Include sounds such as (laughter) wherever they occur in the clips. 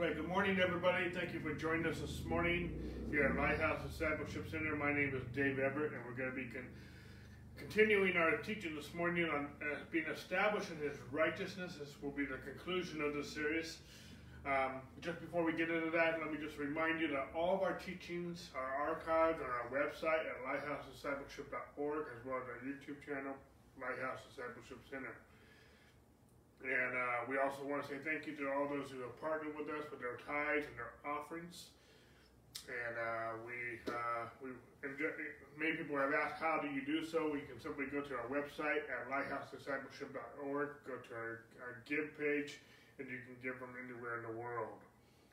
Right, good morning, everybody. Thank you for joining us this morning here at Lighthouse Discipleship Center. My name is Dave Everett, and we're going to be con- continuing our teaching this morning on uh, being established in His righteousness. This will be the conclusion of this series. Um, just before we get into that, let me just remind you that all of our teachings are archived on our website at lighthousediscipleship.org as well as our YouTube channel, Lighthouse Discipleship Center. And uh, we also want to say thank you to all those who have partnered with us with their tithes and their offerings. And uh, we, uh, we many people have asked, how do you do so? We can simply go to our website at lighthousediscipleship.org, go to our, our give page, and you can give from anywhere in the world.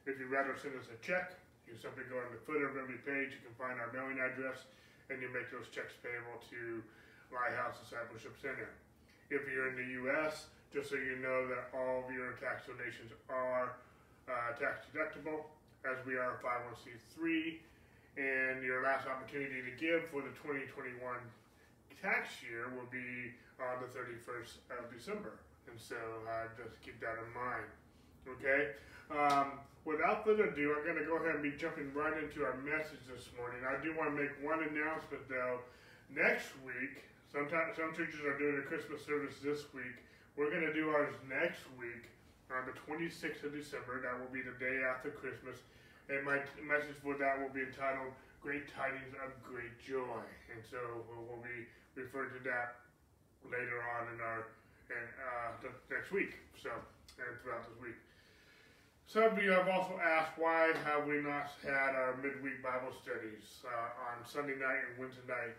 If you'd rather send us a check, you can simply go in the footer of every page, you can find our mailing address, and you make those checks payable to Lighthouse Discipleship Center. If you're in the U.S., just so you know that all of your tax donations are uh, tax deductible, as we are 501c3, and your last opportunity to give for the 2021 tax year will be on the 31st of December. And so uh, just keep that in mind. Okay? Um, without further ado, I'm going to go ahead and be jumping right into our message this morning. I do want to make one announcement though. Next week, sometimes some churches are doing a Christmas service this week. We're going to do ours next week on the 26th of December. That will be the day after Christmas. And my message for that will be entitled Great Tidings of Great Joy. And so we'll be referring to that later on in our and uh, next week. So, and throughout this week. Some of you have also asked why have we not had our midweek Bible studies uh, on Sunday night and Wednesday night.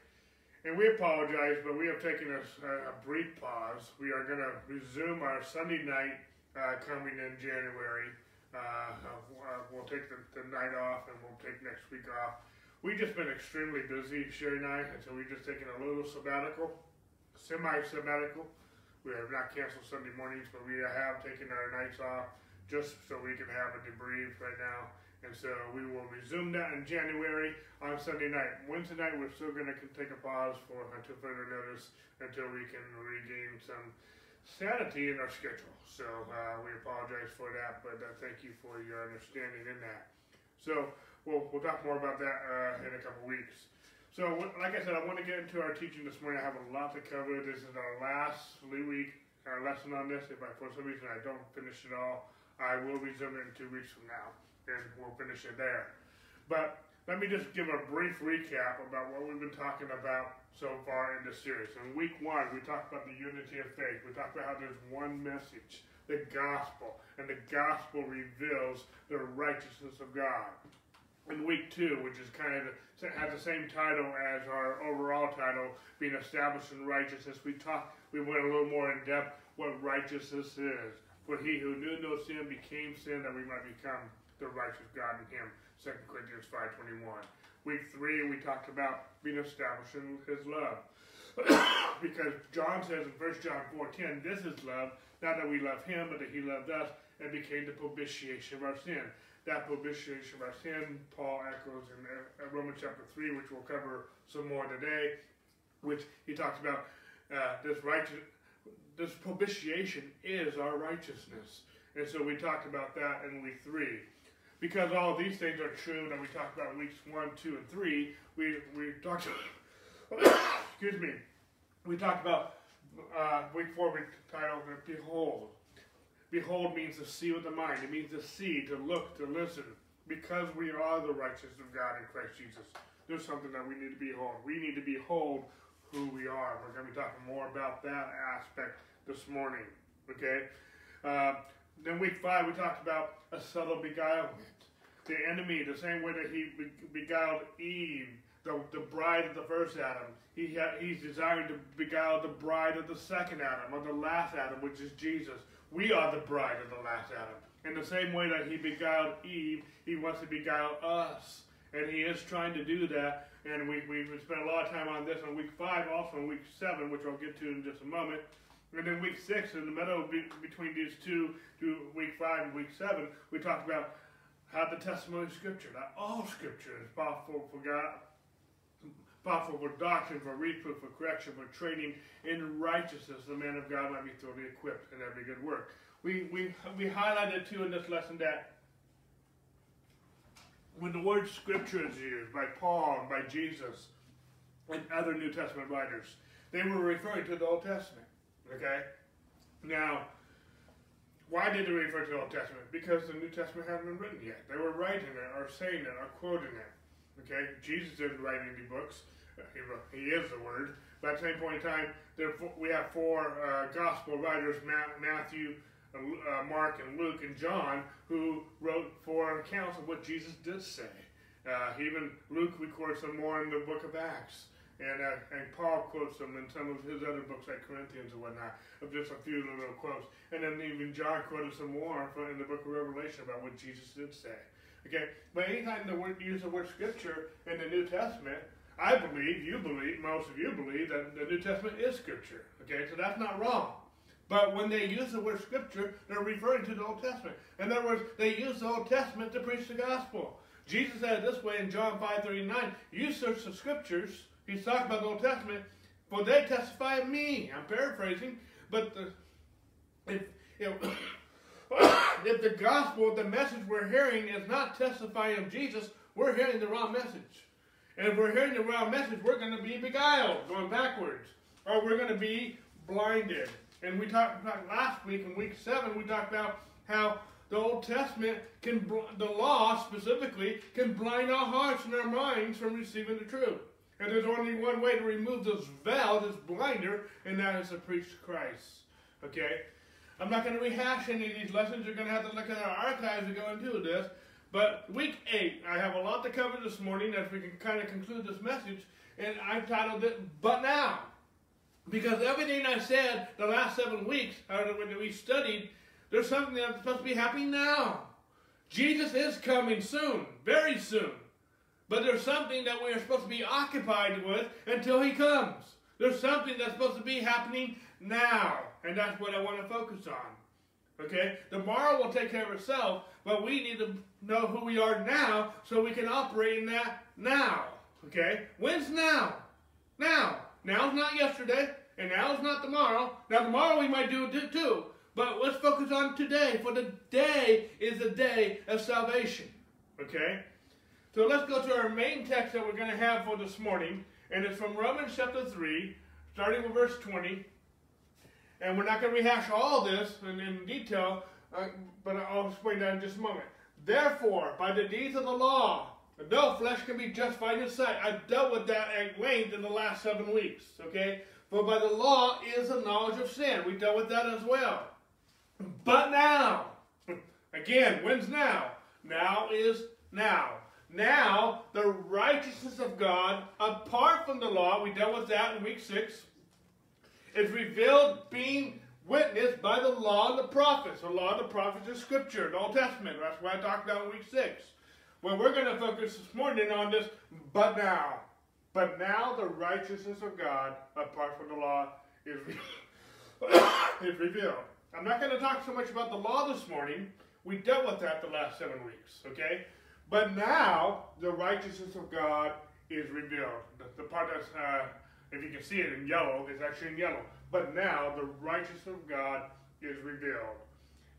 And we apologize, but we have taken a, a brief pause. We are going to resume our Sunday night uh, coming in January. Uh, uh, we'll take the, the, night off and we'll take next week off. We've just been extremely busy, Sherry and I, and so we've just taken a little sabbatical, semi sabbatical. We have not canceled Sunday mornings, but we have taken our nights off just so we can have a debrief right now. And so we will resume that in January on Sunday night. Wednesday night, we're still going to take a pause for until further notice until we can regain some sanity in our schedule. So uh, we apologize for that, but uh, thank you for your understanding in that. So we'll, we'll talk more about that uh, in a couple weeks. So, like I said, I want to get into our teaching this morning. I have a lot to cover. This is our last week, our lesson on this. If I, for some reason I don't finish it all, I will resume it in two weeks from now, and we'll finish it there. But let me just give a brief recap about what we've been talking about so far in this series. In week one, we talked about the unity of faith. We talked about how there's one message, the gospel, and the gospel reveals the righteousness of God in week two, which is kind of has the same title as our overall title, being established in righteousness. We talked, we went a little more in depth what righteousness is. For he who knew no sin became sin that we might become the righteous God in him. 2 Corinthians 5.21. Week three, we talked about being established in his love. (coughs) because John says in 1 John 4.10, this is love, not that we love him, but that he loved us and became the propitiation of our sin that propitiation of our sin, Paul echoes in uh, Romans chapter 3, which we'll cover some more today, which he talks about uh, this righteous, this propitiation is our righteousness. And so we talked about that in week 3. Because all these things are true that we talked about weeks 1, 2, and 3, we, we talked about, (coughs) excuse me, we talked about uh, week 4, we titled Behold. Behold means to see with the mind. It means to see, to look, to listen. Because we are the righteousness of God in Christ Jesus. There's something that we need to behold. We need to behold who we are. We're going to be talking more about that aspect this morning. Okay? Uh, then week five, we talked about a subtle beguilement. The enemy, the same way that he beguiled Eve, the, the bride of the first Adam, he he's desiring to beguile the bride of the second Adam, or the last Adam, which is Jesus. We are the bride of the last Adam. In the same way that he beguiled Eve, he wants to beguile us. And he is trying to do that. And we, we spent a lot of time on this on week five, also in week seven, which I'll get to in just a moment. And then week six, in the middle be, between these two, to week five and week seven, we talked about how the testimony of Scripture, that all Scripture is powerful for God, powerful for doctrine, for reproof, for correction, for training in righteousness, the man of God might be thoroughly equipped in every good work. We, we, we highlighted too in this lesson that when the word scripture is used by Paul and by Jesus and other New Testament writers, they were referring to the Old Testament. Okay? Now, why did they refer to the Old Testament? Because the New Testament hadn't been written yet. They were writing it or saying it or quoting it. Okay? Jesus didn't write any books. He, wrote, he is the Word. But at the same point in time, there, we have four uh, gospel writers, Matthew, uh, uh, Mark, and Luke, and John, who wrote four accounts of what Jesus did say. Uh, even Luke records some more in the book of Acts. And, uh, and Paul quotes them in some of his other books, like Corinthians and whatnot, of just a few little quotes. And then even John quoted some more in the book of Revelation about what Jesus did say. Okay, but anytime the word use the word Scripture in the New Testament, I believe, you believe, most of you believe that the New Testament is Scripture. Okay, so that's not wrong. But when they use the word Scripture, they're referring to the Old Testament. In other words, they use the Old Testament to preach the gospel. Jesus said it this way in John 5:39, "You search the Scriptures." He's talking about the Old Testament, for they testify of me. I'm paraphrasing, but the, if if, (coughs) if the gospel, the message we're hearing, is not testifying of Jesus, we're hearing the wrong message. And if we're hearing the wrong message, we're going to be beguiled, going backwards. Or we're going to be blinded. And we talked about last week, in week seven, we talked about how the Old Testament can, the law specifically, can blind our hearts and our minds from receiving the truth. And there's only one way to remove this veil, this blinder, and that is to preach Christ. Okay? I'm not going to rehash any of these lessons. You're going to have to look at our archives to go into this. But week eight, I have a lot to cover this morning as we can kind of conclude this message, and I've titled it "But Now," because everything I said the last seven weeks, when we studied, there's something that's supposed to be happening now. Jesus is coming soon, very soon. But there's something that we're supposed to be occupied with until he comes. There's something that's supposed to be happening now, and that's what I want to focus on. Okay? Tomorrow will take care of itself, but we need to know who we are now so we can operate in that now. Okay? When's now? Now. Now's not yesterday, and now's not tomorrow. Now, tomorrow we might do it too, but let's focus on today, for the day is the day of salvation. Okay? So let's go to our main text that we're going to have for this morning, and it's from Romans chapter 3, starting with verse 20. And we're not going to rehash all this in, in detail, uh, but I'll explain that in just a moment. Therefore, by the deeds of the law, no flesh can be justified in sight. I've dealt with that at length in the last seven weeks, okay? For by the law is the knowledge of sin. We dealt with that as well. But now, (laughs) again, when's now? Now is now. Now, the righteousness of God, apart from the law, we dealt with that in week six, is revealed being witnessed by the law and the prophets. The law and the prophets is scripture, the Old Testament. That's what I talked about in week six. Well, we're going to focus this morning on this, but now. But now the righteousness of God, apart from the law, is, (coughs) is revealed. I'm not going to talk so much about the law this morning. We dealt with that the last seven weeks, okay? But now the righteousness of God is revealed. The, the part that's, uh, if you can see it in yellow, is actually in yellow. But now the righteousness of God is revealed.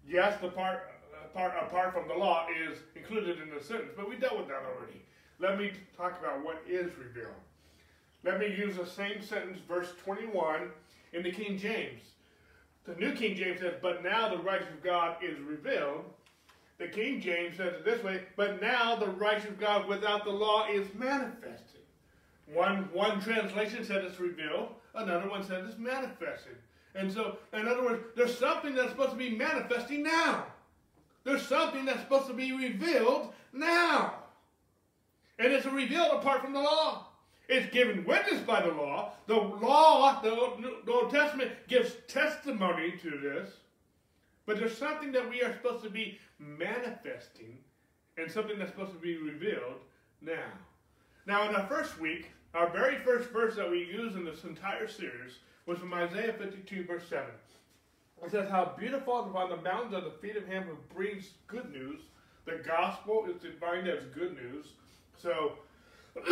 Yes, the part, uh, part apart from the law is included in the sentence, but we dealt with that already. Let me talk about what is revealed. Let me use the same sentence, verse 21, in the King James. The New King James says, But now the righteousness of God is revealed. The King James says it this way, But now the righteousness of God without the law is manifested. One, one translation said it's revealed. Another one said it's manifested. And so, in other words, there's something that's supposed to be manifesting now. There's something that's supposed to be revealed now. And it's revealed apart from the law. It's given witness by the law. The law, the Old Testament gives testimony to this. But there's something that we are supposed to be manifesting and something that's supposed to be revealed now. Now, in our first week, our very first verse that we use in this entire series was from Isaiah 52, verse 7. It says, How beautiful upon the mountains are the feet of him who brings good news. The gospel is defined as good news. So, (coughs)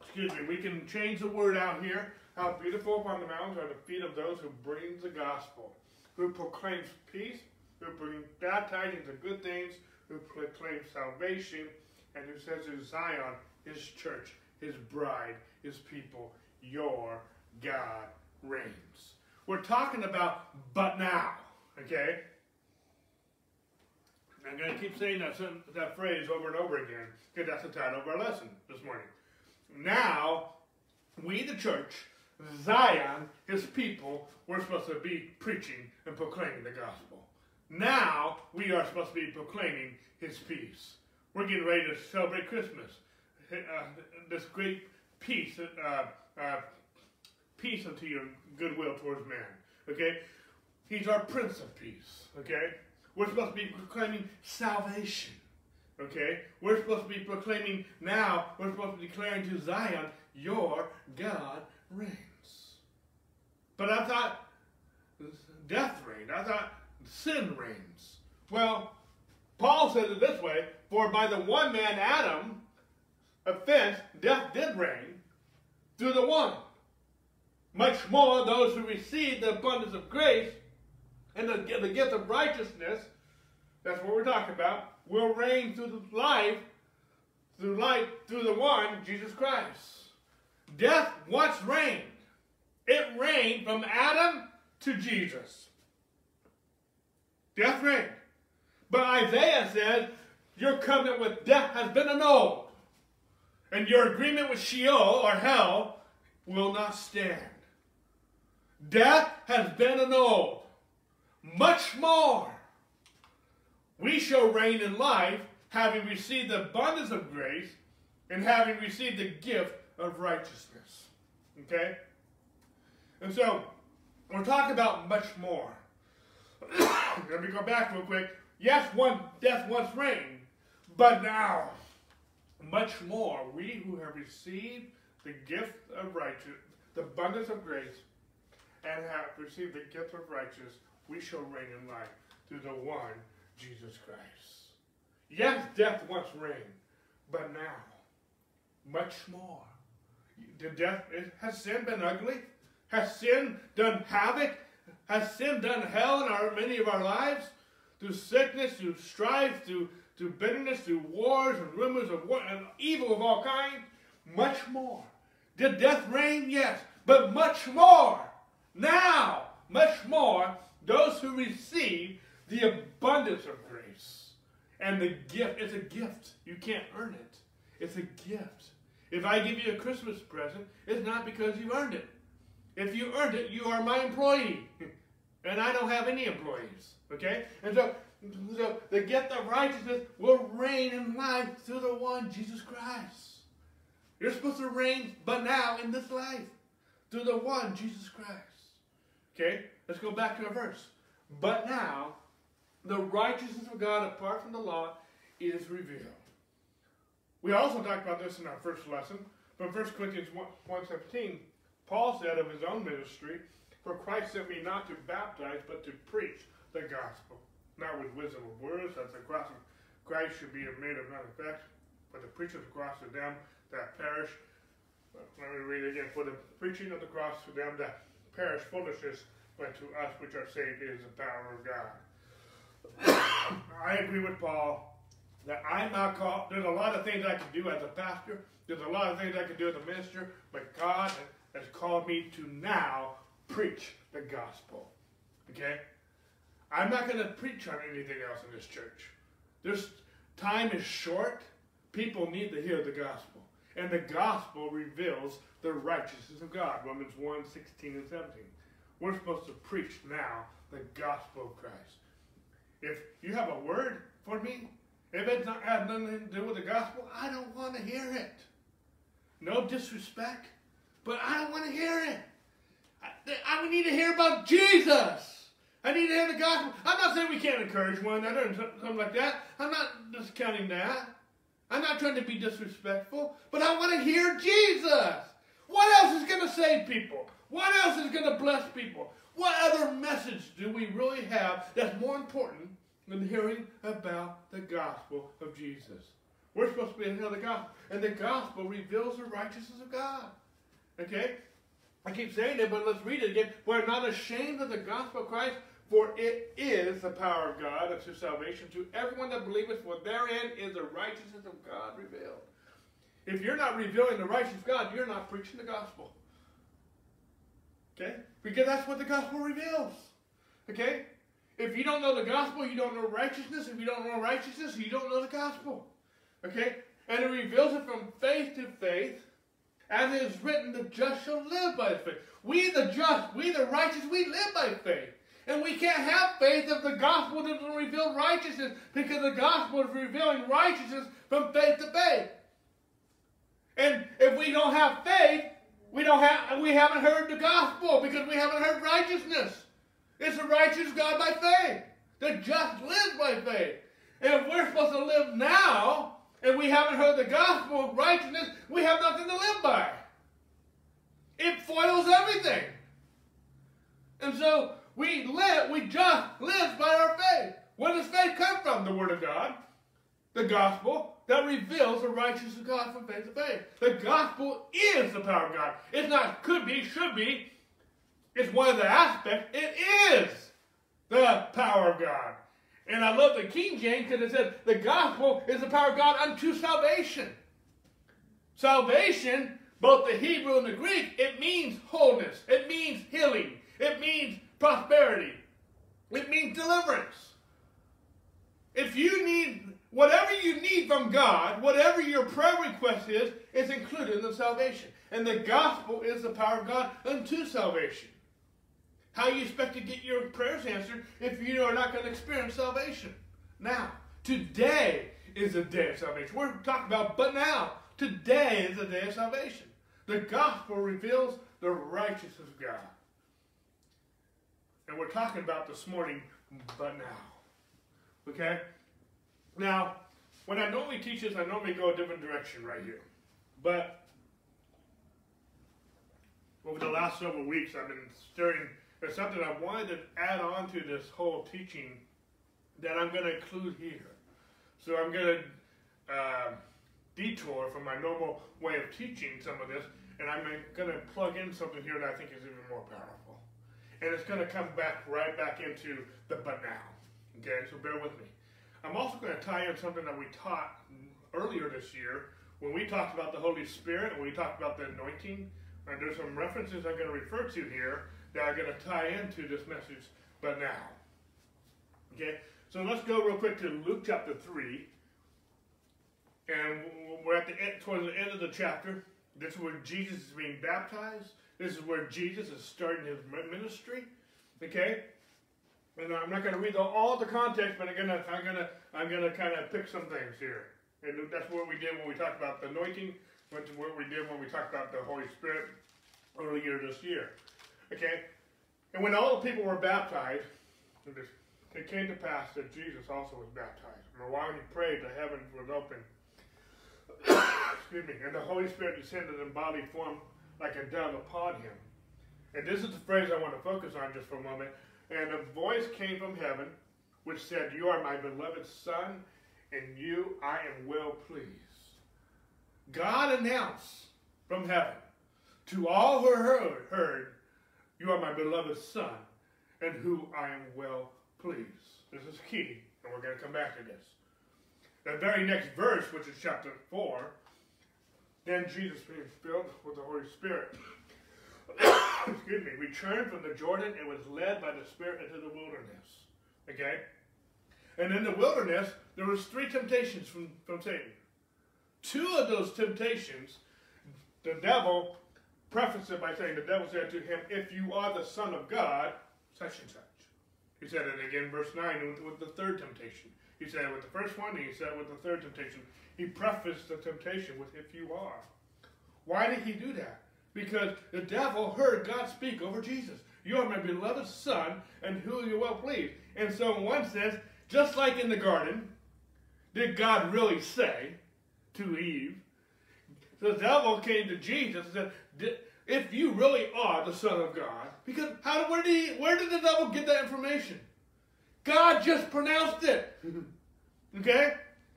excuse me, we can change the word out here. How beautiful upon the mountains are the feet of those who bring the gospel, who proclaims peace, who brings bad tidings of good things, who proclaim salvation, And who says in Zion, his church, his bride, his people, your God reigns. We're talking about but now, okay? I'm going to keep saying that, that phrase over and over again because that's the title of our lesson this morning. Now, we, the church, Zion, his people, we're supposed to be preaching and proclaiming the gospel. Now, we are supposed to be proclaiming his peace. We're getting ready to celebrate Christmas. Uh, this great peace, uh, uh, peace unto your goodwill towards man. Okay? He's our Prince of Peace. Okay? We're supposed to be proclaiming salvation. Okay? We're supposed to be proclaiming now, we're supposed to be declaring to Zion, your God reigns. But I thought death reigned. I thought sin reigns. Well, Paul says it this way For by the one man, Adam, offense, death did reign through the one. Much more those who receive the abundance of grace and the, the gift of righteousness, that's what we're talking about, will reign through the life, through life, through the one, Jesus Christ. Death once reigned. It reigned from Adam to Jesus. Death reigned. But Isaiah says, your covenant with death has been annulled. And your agreement with Sheol, or hell, will not stand. Death has been annulled. Much more. We shall reign in life, having received the abundance of grace and having received the gift of righteousness. Okay? And so, we're talking about much more. (coughs) Let me go back real quick. Yes, one death once reigned, but now, much more, we who have received the gift of righteousness, the abundance of grace, and have received the gift of righteousness, we shall reign in life through the one, Jesus Christ. Yes, death once reigned, but now, much more. The death has sin been ugly? Has sin done havoc? Has sin done hell in our many of our lives? Through sickness, through strife, through, through bitterness, through wars and rumors of war and evil of all kinds? Much more. Did death reign? Yes. But much more. Now, much more, those who receive the abundance of grace and the gift. It's a gift. You can't earn it. It's a gift. If I give you a Christmas present, it's not because you earned it. If you earned it, you are my employee. (laughs) And I don't have any employees. Okay? And so, so the gift of righteousness will reign in life through the one, Jesus Christ. You're supposed to reign, but now in this life, through the one, Jesus Christ. Okay? Let's go back to our verse. But now, the righteousness of God apart from the law is revealed. We also talked about this in our first lesson from 1 Corinthians 1.17. Paul said of his own ministry, For Christ sent me not to baptize, but to preach the gospel, not with wisdom of words, that the cross of Christ should be made of none effect, but the preaching of the cross to them that perish. Let me read it again. For the preaching of the cross to them that perish foolishness, but to us which are saved is the power of God. (coughs) I agree with Paul that I'm not called. There's a lot of things I can do as a pastor. There's a lot of things I can do as a minister, but God has called me to now preach the gospel. Okay? I'm not going to preach on anything else in this church. This time is short. People need to hear the gospel. And the gospel reveals the righteousness of God. Romans 1 16 and 17. We're supposed to preach now the gospel of Christ. If you have a word for me, if it not has nothing to do with the gospel, I don't want to hear it. No disrespect, but I don't want to hear it. I, I need to hear about Jesus. I need to hear the gospel. I'm not saying we can't encourage one another and something like that. I'm not discounting that. I'm not trying to be disrespectful, but I want to hear Jesus. What else is going to save people? What else is going to bless people? What other message do we really have that's more important than hearing about the gospel of Jesus? We're supposed to be hearing the gospel, and the gospel reveals the righteousness of God. Okay? I keep saying it, but let's read it again. We're not ashamed of the gospel of Christ, For it is the power of God unto salvation to everyone that believeth, for therein is the righteousness of God revealed. If you're not revealing the righteousness of God, you're not preaching the gospel. Okay? Because that's what the gospel reveals. Okay? If you don't know the gospel, you don't know righteousness. If you don't know righteousness, you don't know the gospel. Okay? And it reveals it from faith to faith. As it is written, the just shall live by faith. We the just, we the righteous, we live by faith. And we can't have faith if the gospel doesn't reveal righteousness, because the gospel is revealing righteousness from faith to faith. And if we don't have faith, we don't have we haven't heard the gospel because we haven't heard righteousness. It's a righteous God by faith. The just lives by faith. And if we're supposed to live now, and we haven't heard the gospel of righteousness, we have nothing to live by. It foils everything. And so we live, we just live by our faith. Where does faith come from? The Word of God, the gospel that reveals the righteousness of God from faith to faith. The gospel is the power of God. It's not could be, should be. It's one of the aspects. It is the power of God. And I love the King James because it says the gospel is the power of God unto salvation. Salvation, both the Hebrew and the Greek, it means wholeness. It means healing. It means prosperity. It means deliverance. If you need whatever you need from God, whatever your prayer request is, is included in the salvation. And the gospel is the power of God unto salvation. How you expect to get your prayers answered if you are not going to experience salvation? Now, today is a day of salvation. We're talking about, but now, today is a day of salvation. The gospel reveals the righteousness of God. And we're talking about this morning, but now. Okay? Now, when I normally teach this, I normally go a different direction right here. But over the last several weeks, I've been stirring. There's something I wanted to add on to this whole teaching that I'm going to include here. So I'm going to uh, detour from my normal way of teaching some of this, and I'm going to plug in something here that I think is even more powerful. And it's going to come back right back into the but now. Okay, so bear with me. I'm also going to tie in something that we taught earlier this year when we talked about the Holy Spirit and we talked about the anointing. And there's some references I'm going to refer to here that are going to tie into this message, but now. Okay, so let's go real quick to Luke chapter 3. And we're at the end, towards the end of the chapter. This is where Jesus is being baptized. This is where Jesus is starting his ministry. Okay? And I'm not going to read all the context, but I'm going to I'm going to I'm going to kind of pick some things here. And that's what we did when we talked about the anointing. What we did when we talked about the Holy Spirit earlier this year. Okay? And when all the people were baptized, it came to pass that Jesus also was baptized. And while he prayed, the heavens was open. (coughs) Excuse me. And the Holy Spirit descended in bodily form like a dove upon him. And this is the phrase I want to focus on just for a moment. And a voice came from heaven which said, You are my beloved Son, and you I am well pleased. God announced from heaven to all who heard, heard, You are my beloved Son, and who I am well pleased. This is key, and we're going to come back to this. The very next verse, which is chapter 4, then Jesus being filled with the Holy Spirit (coughs) excuse me, returned from the Jordan and was led by the Spirit into the wilderness. Okay? And in the wilderness, there was three temptations from, from Satan. Two of those temptations, the devil prefaced it by saying, the devil said to him, if you are the Son of God, such and such. He said it again, verse 9, with, with the third temptation. He said it with the first one, he said with the third temptation. He prefaced the temptation with, if you are. Why did he do that? because the devil heard God speak over Jesus. You are my beloved son, and who you well pleased. And so, in one sense, just like in the garden, did God really say to Eve? The devil came to Jesus and said, "If you really are the Son of God, because how where did he, where did the devil get that information? God just pronounced it. (laughs) okay,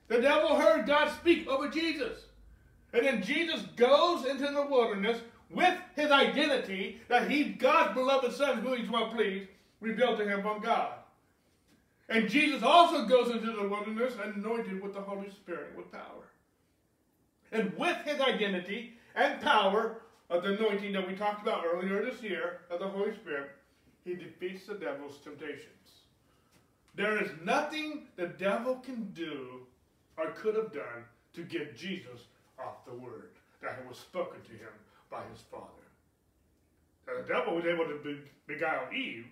the devil heard God speak over Jesus, and then Jesus goes into the wilderness with his identity that he, God's beloved son who he's well pleased. revealed to him from God. And Jesus also goes into the wilderness anointed with the Holy Spirit with power. And with his identity and power of the anointing that we talked about earlier this year of the Holy Spirit, he defeats the devil's temptations. There is nothing the devil can do or could have done to get Jesus off the word that was spoken to him by his Father. Now, the devil was able to beguile Eve,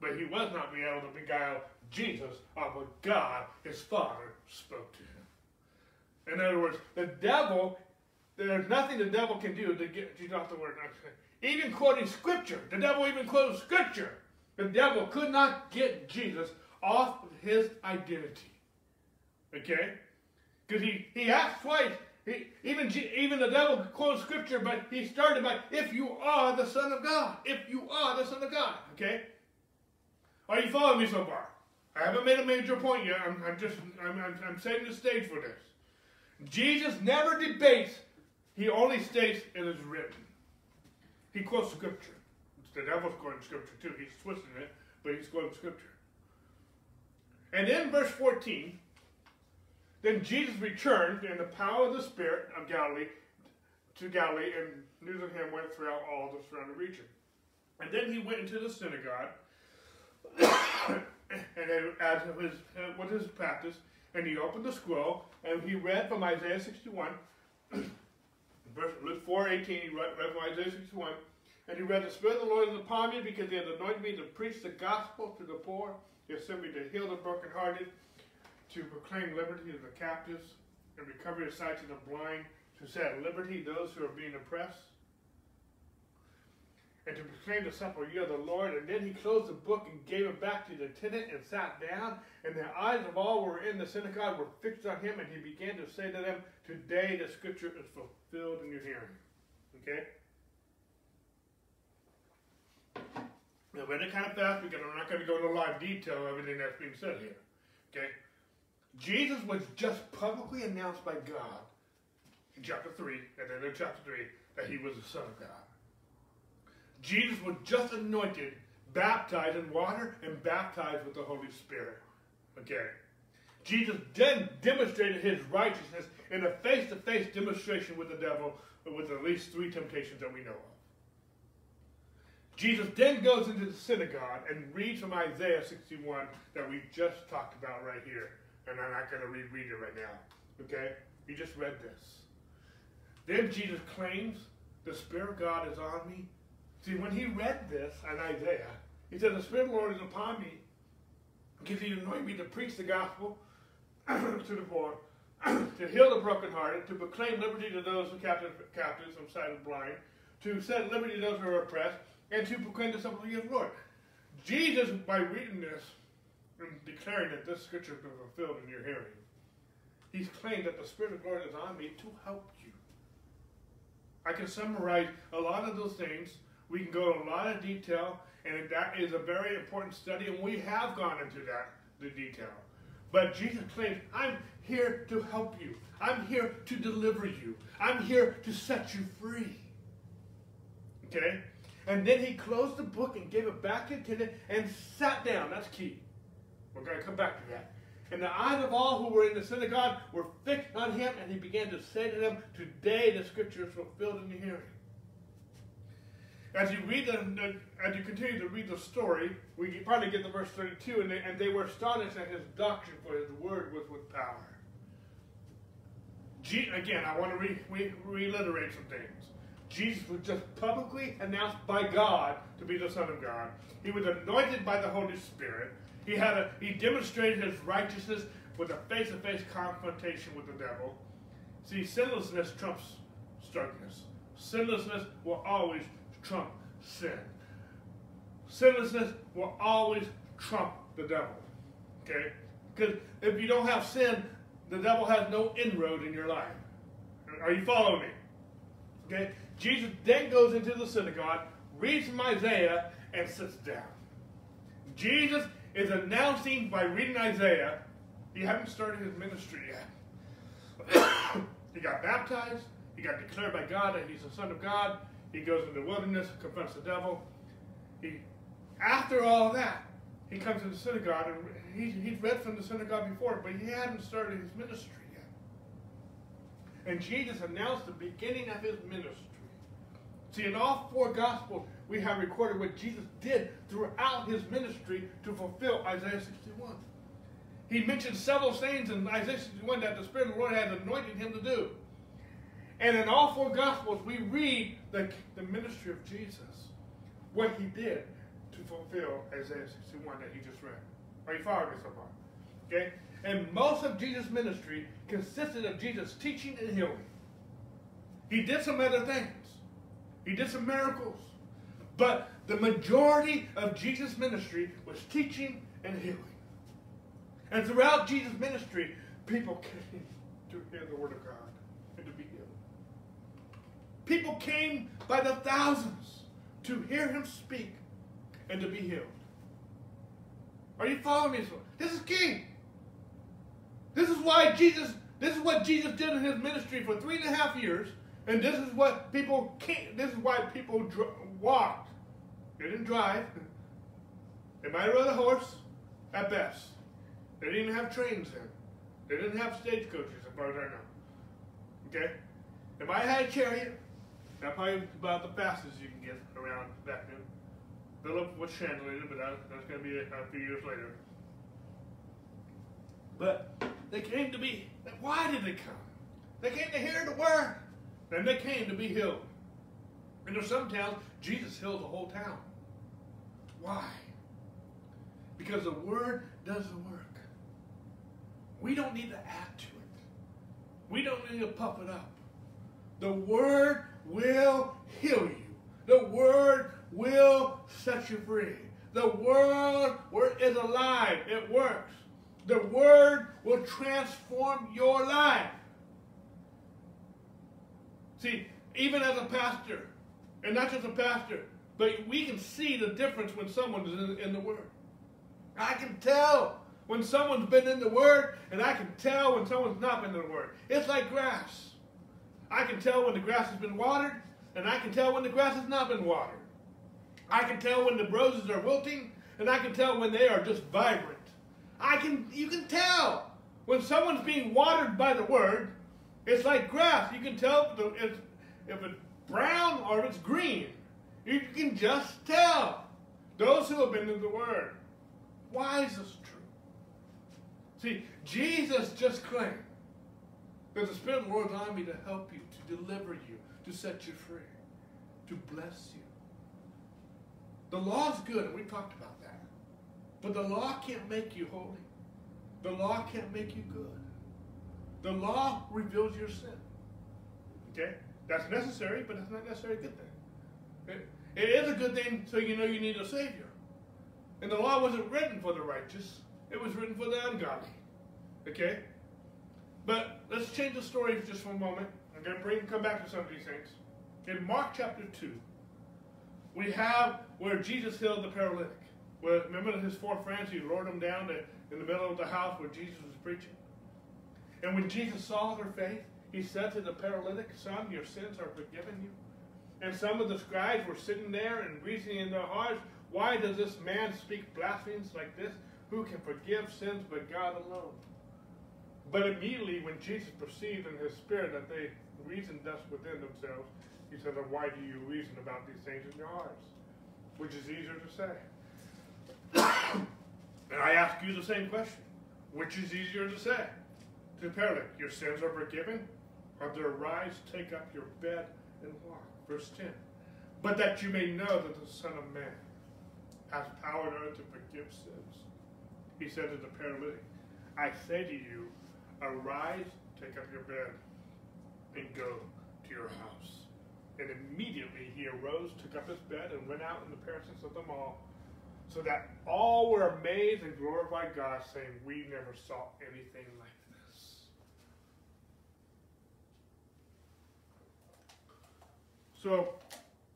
but he was not able to beguile Jesus of what God, his Father, spoke to him. In other words, the devil, there's nothing the devil can do to get Jesus off the word. Even quoting Scripture, the devil even quotes Scripture. The devil could not get Jesus off his identity. Okay? Because he, he asked twice. He, even, even the devil quotes scripture, but he started by, if you are the Son of God. If you are the Son of God. Okay? Are you following me so far? I haven't made a major point yet. I'm, I'm just, I'm, I'm, I'm setting the stage for this. Jesus never debates. He only states it is written. He quotes scripture. The devil's quoting scripture too. He's twisting it, but he's quoting scripture. And in verse 14, then Jesus returned in the power of the Spirit of Galilee to Galilee, and news of him went throughout all the surrounding region. And then he went into the synagogue, (coughs) and as his, with his practice, and he opened the scroll, and he read from Isaiah 61, verse Luke 4, 18, he read, read Isaiah 61, and he read, The Spirit of the Lord is upon me, because he has anointed me to preach the gospel to the poor, he has sent me to heal the brokenhearted, to proclaim liberty to the captives and recovery of sight to the blind, to set at liberty those who are being oppressed, and to proclaim the supper year of the Lord. And then he closed the book and gave it back to the attendant and sat down. And the eyes of all who were in the synagogue were fixed on him, and he began to say to them, Today the scripture is fulfilled in your hearing. Okay? Now, we're going to kind of fast because I'm not going to go into a lot of detail of everything that's being said here. Okay? Jesus was just publicly announced by God in chapter 3, and then in chapter 3, that he was the Son of God. Jesus was just anointed, baptized in water, and baptized with the Holy Spirit. Okay. Jesus then demonstrated his righteousness in a face to face demonstration with the devil with at least three temptations that we know of. Jesus then goes into the synagogue and reads from Isaiah 61 that we just talked about right here and I'm not going to reread it right now. Okay? You just read this. Then Jesus claims, The Spirit of God is on me. See, when he read this in Isaiah, he said, The Spirit of the Lord is upon me because he anointed me to preach the gospel (clears throat) to the poor, (clears throat) to heal the brokenhearted, to proclaim liberty to those who captive, captives and sight of blind, to set liberty to those who are oppressed, and to proclaim the supper of the Lord. Jesus, by reading this, and declaring that this scripture has been fulfilled in your hearing. He's claimed that the Spirit of God is on me to help you. I can summarize a lot of those things. We can go in a lot of detail, and that is a very important study, and we have gone into that, the detail. But Jesus claims, I'm here to help you. I'm here to deliver you. I'm here to set you free. Okay? And then he closed the book and gave it back to the and sat down. That's key. We're going to come back to that. And the eyes of all who were in the synagogue were fixed on him, and he began to say to them, Today the scripture is fulfilled in your hearing. As you read the, as you continue to read the story, we probably get to verse 32, and they, and they were astonished at his doctrine, for his word was with power. G, again, I want to re, re, reiterate some things. Jesus was just publicly announced by God to be the Son of God. He was anointed by the Holy Spirit. He had a, he demonstrated his righteousness with a face-to-face confrontation with the devil. See, sinlessness trumps starkness. Sinlessness will always trump sin. Sinlessness will always trump the devil. Okay? Because if you don't have sin, the devil has no inroad in your life. Are you following me? Okay? Jesus then goes into the synagogue, reads from Isaiah, and sits down. Jesus is announcing by reading Isaiah, he hadn't started his ministry yet. (coughs) he got baptized. He got declared by God that he's the Son of God. He goes into the wilderness, confronts the devil. He after all that, he comes to the synagogue and he, he'd read from the synagogue before, but he hadn't started his ministry yet. And Jesus announced the beginning of his ministry. See, in all four Gospels, we have recorded what Jesus did throughout his ministry to fulfill Isaiah 61. He mentioned several things in Isaiah 61 that the Spirit of the Lord has anointed him to do. And in all four Gospels, we read the, the ministry of Jesus, what he did to fulfill Isaiah 61 that he just read. Are you following me so far? Okay? And most of Jesus' ministry consisted of Jesus teaching and healing. He did some other things. He did some miracles. But the majority of Jesus' ministry was teaching and healing. And throughout Jesus' ministry, people came to hear the word of God and to be healed. People came by the thousands to hear him speak and to be healed. Are you following me? This is key. This is why Jesus, this is what Jesus did in his ministry for three and a half years, and this is what people can't, this is why people dr- walked. They didn't drive. They might have rode a horse at best. They didn't have trains then. They didn't have stagecoaches, as far as I know. Okay? They might have had a chariot. That probably about the fastest you can get around back then. Philip was translated, but that, that's going to be a, a few years later. But they came to be, why did they come? They came to hear the word. And they came to be healed. And there's some towns, Jesus healed the whole town. Why? Because the word does the work. We don't need to add to it. We don't need to puff it up. The word will heal you. The word will set you free. The word is alive. It works. The word will transform your life. See, even as a pastor, and not just a pastor, but we can see the difference when someone is in, in the Word. I can tell when someone's been in the Word, and I can tell when someone's not been in the Word. It's like grass. I can tell when the grass has been watered, and I can tell when the grass has not been watered. I can tell when the roses are wilting, and I can tell when they are just vibrant. I can, you can tell when someone's being watered by the Word. It's like grass. You can tell if it's, if it's brown or if it's green. You can just tell. Those who have been in the Word. Why is this true? See, Jesus just claimed that the Spirit of the Lord on me to help you, to deliver you, to set you free, to bless you. The law is good, and we talked about that. But the law can't make you holy. The law can't make you good. The law reveals your sin. Okay? That's necessary, but it's not necessarily a good thing. It is a good thing so you know you need a Savior. And the law wasn't written for the righteous, it was written for the ungodly. Okay? But let's change the story just for a moment. I'm going to bring come back to some of these things. In Mark chapter 2, we have where Jesus healed the paralytic. Where, remember his four friends, he lured them down to, in the middle of the house where Jesus was preaching. And when Jesus saw their faith, he said to the paralytic, Son, your sins are forgiven you. And some of the scribes were sitting there and reasoning in their hearts, Why does this man speak blasphemies like this? Who can forgive sins but God alone? But immediately when Jesus perceived in his spirit that they reasoned thus within themselves, he said, Why do you reason about these things in your hearts? Which is easier to say. (coughs) and I ask you the same question. Which is easier to say? To paralytic, your sins are forgiven, or to arise, take up your bed, and walk. Verse 10. But that you may know that the Son of Man has power on earth to forgive sins. He said to the paralytic, I say to you, arise, take up your bed, and go to your house. And immediately he arose, took up his bed, and went out in the presence of them all, so that all were amazed and glorified God, saying, We never saw anything like this. So,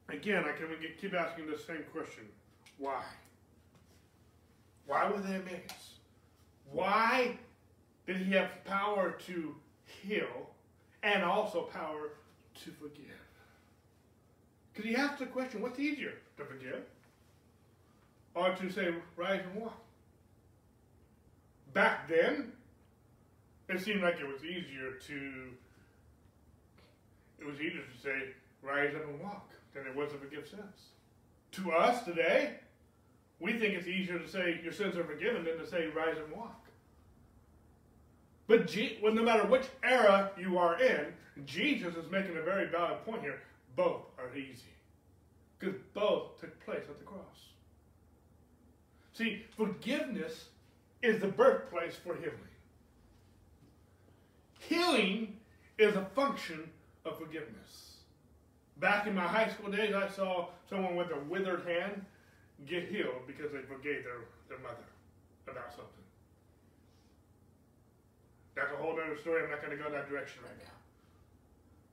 again, I can keep asking the same question why? Why were they amazed? Why did he have power to heal and also power to forgive? Because he asked the question what's easier, to forgive or to say, rise and walk. Back then, it seemed like it was easier to it was easier to say, rise up and walk than it was to forgive sins. To us today, we think it's easier to say your sins are forgiven than to say rise and walk. But G- well, no matter which era you are in, Jesus is making a very valid point here. Both are easy. Because both took place at the cross. See, forgiveness is the birthplace for healing. Healing is a function of forgiveness. Back in my high school days, I saw someone with a withered hand get healed because they forgave their, their mother about something. That's a whole other story. I'm not going to go that direction right now.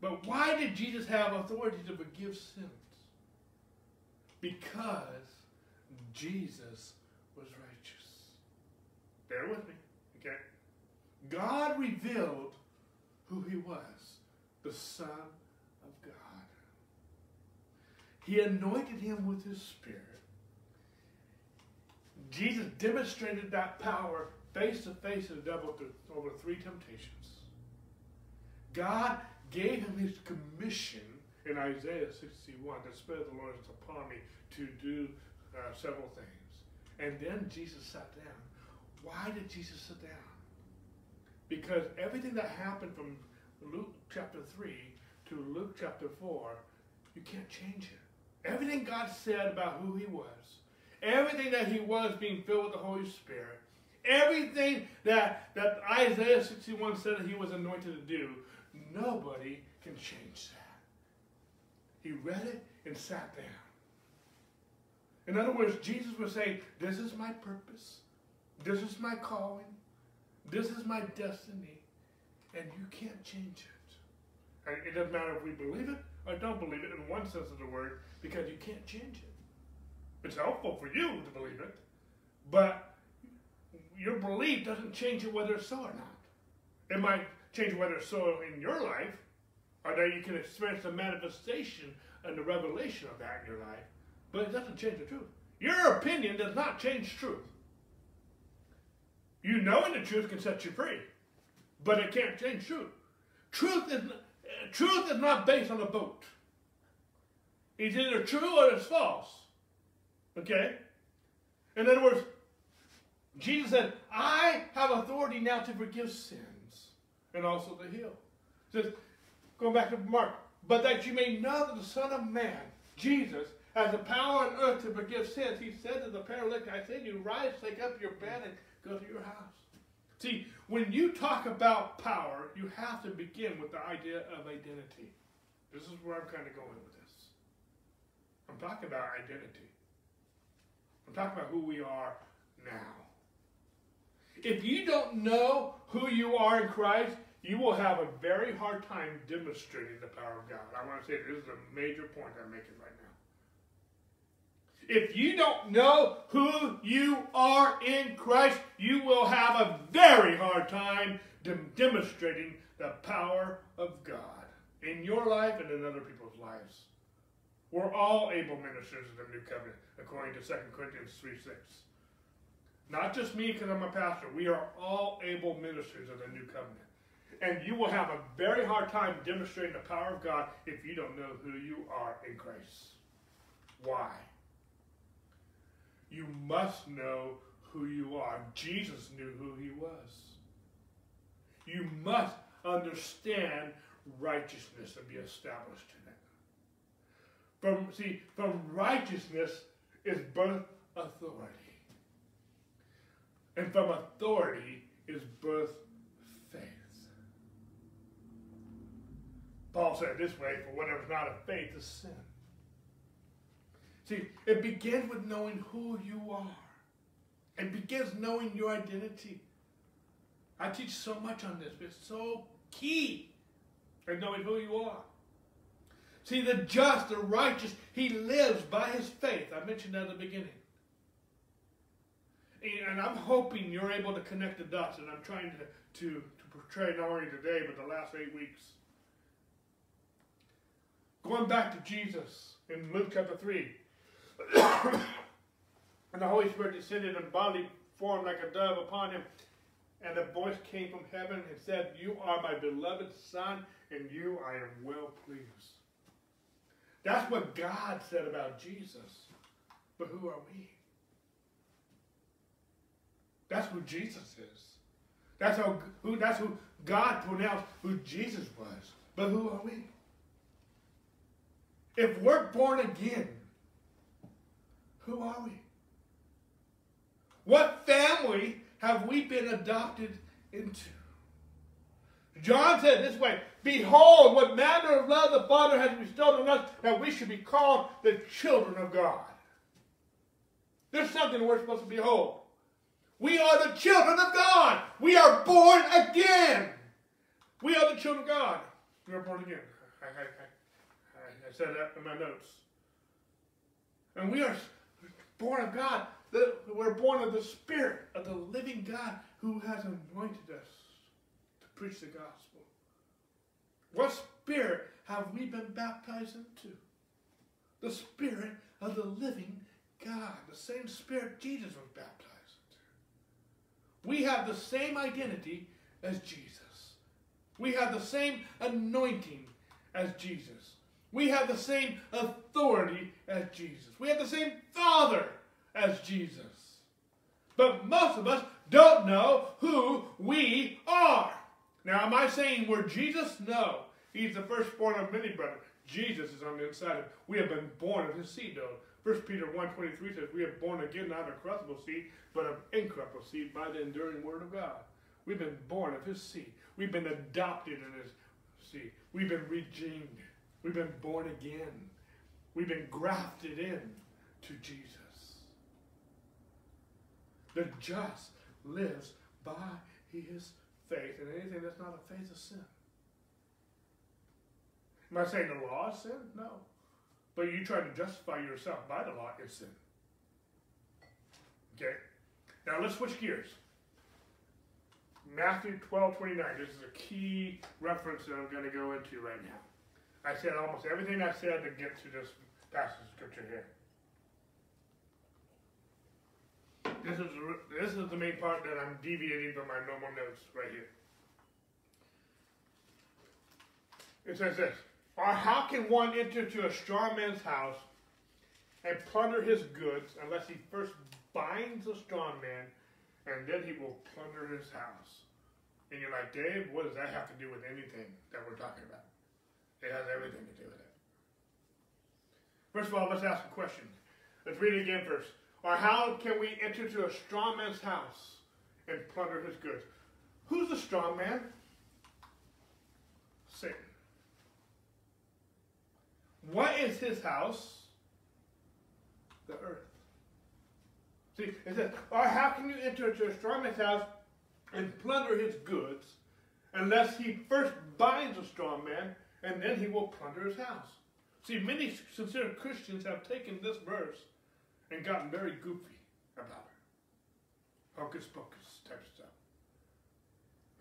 But why did Jesus have authority to forgive sins? Because Jesus was righteous. Bear with me, okay? God revealed who he was the Son of God. He anointed him with his Spirit. Jesus demonstrated that power face to face with the devil over three temptations. God gave him his commission in Isaiah 61 the Spirit of the Lord is upon me to do uh, several things. And then Jesus sat down. Why did Jesus sit down? Because everything that happened from Luke chapter 3 to Luke chapter 4, you can't change it. Everything God said about who he was, everything that he was being filled with the Holy Spirit, everything that, that Isaiah 61 said that he was anointed to do, nobody can change that. He read it and sat down. In other words, Jesus was saying, This is my purpose, this is my calling, this is my destiny, and you can't change it. And it doesn't matter if we believe it or don't believe it in one sense of the word, because you can't change it. It's helpful for you to believe it, but your belief doesn't change it whether it's so or not. It might change whether it's so in your life, or that you can experience the manifestation and the revelation of that in your life, but it doesn't change the truth. Your opinion does not change truth. You knowing the truth can set you free, but it can't change truth. Truth is truth is not based on a vote. It's either true or it's false. Okay? In other words, Jesus said, I have authority now to forgive sins and also to heal. He says, going back to Mark, but that you may know that the Son of Man, Jesus, has the power on earth to forgive sins. He said to the paralytic, I say to you, rise, take up your bed, and go to your house. See, when you talk about power, you have to begin with the idea of identity. This is where I'm kind of going with this. I'm talking about identity. I'm talking about who we are now. If you don't know who you are in Christ, you will have a very hard time demonstrating the power of God. I want to say this is a major point I'm making right now. If you don't know who you are in Christ, you will have a very hard time de- demonstrating the power of God in your life and in other people's lives. We're all able ministers of the new covenant, according to 2 Corinthians 3 6. Not just me because I'm a pastor. We are all able ministers of the new covenant. And you will have a very hard time demonstrating the power of God if you don't know who you are in Christ. Why? You must know who you are. Jesus knew who he was. You must understand righteousness and be established in it. From see, from righteousness is birth authority. And from authority is birth faith. Paul said it this way, for whatever's not of faith is sin. See, it begins with knowing who you are. It begins knowing your identity. I teach so much on this, but it's so key in knowing who you are. See, the just, the righteous, he lives by his faith. I mentioned that at the beginning. And I'm hoping you're able to connect the dots, and I'm trying to, to, to portray not only today, but the last eight weeks. Going back to Jesus in Luke chapter 3. (coughs) And the Holy Spirit descended in bodily form like a dove upon him. And a voice came from heaven and said, You are my beloved Son, and you I am well pleased. That's what God said about Jesus. But who are we? That's who Jesus is. That's how who that's who God pronounced who Jesus was. But who are we? If we're born again, who are we? What family have we been adopted into? John said this way Behold, what manner of love the Father has bestowed on us that we should be called the children of God. There's something we're supposed to behold. We are the children of God. We are born again. We are the children of God. We are born again. I, I, I, I said that in my notes. And we are born of God. We're born of the Spirit of the living God who has anointed us to preach the gospel. What spirit have we been baptized into? The Spirit of the living God. The same Spirit Jesus was baptized. We have the same identity as Jesus. We have the same anointing as Jesus. We have the same authority as Jesus. We have the same Father as Jesus. But most of us don't know who we are. Now, am I saying we're Jesus? No. He's the firstborn of many brothers. Jesus is on the inside of We have been born of his seed, though. 1 Peter 1.23 says, We are born again not of corruptible seed, but of incorruptible seed by the enduring word of God. We've been born of his seed. We've been adopted in his seed. We've been redeemed. We've been born again. We've been grafted in to Jesus. The just lives by his faith, and anything that's not a faith is sin. Am I saying the law is sin? No. But you try to justify yourself by the law is sin. Okay? Now let's switch gears. Matthew 12 29. This is a key reference that I'm going to go into right now. I said almost everything I said to get to this passage of scripture here. This is, this is the main part that I'm deviating from my normal notes right here. It says this Or how can one enter to a strong man's house and plunder his goods unless he first binds the strong man and then he will plunder his house? And you're like, Dave, what does that have to do with anything that we're talking about? It has everything to do with it. First of all, let's ask a question. Let's read it again first. Or how can we enter to a strong man's house and plunder his goods? Who's the strong man? Satan. What is his house? The earth. See, it says, or how can you enter to a strong man's house and plunder his goods unless he first binds a strong man and then he will plunder his house? See, many sincere Christians have taken this verse and gotten very goofy about it. Hocus pocus type stuff.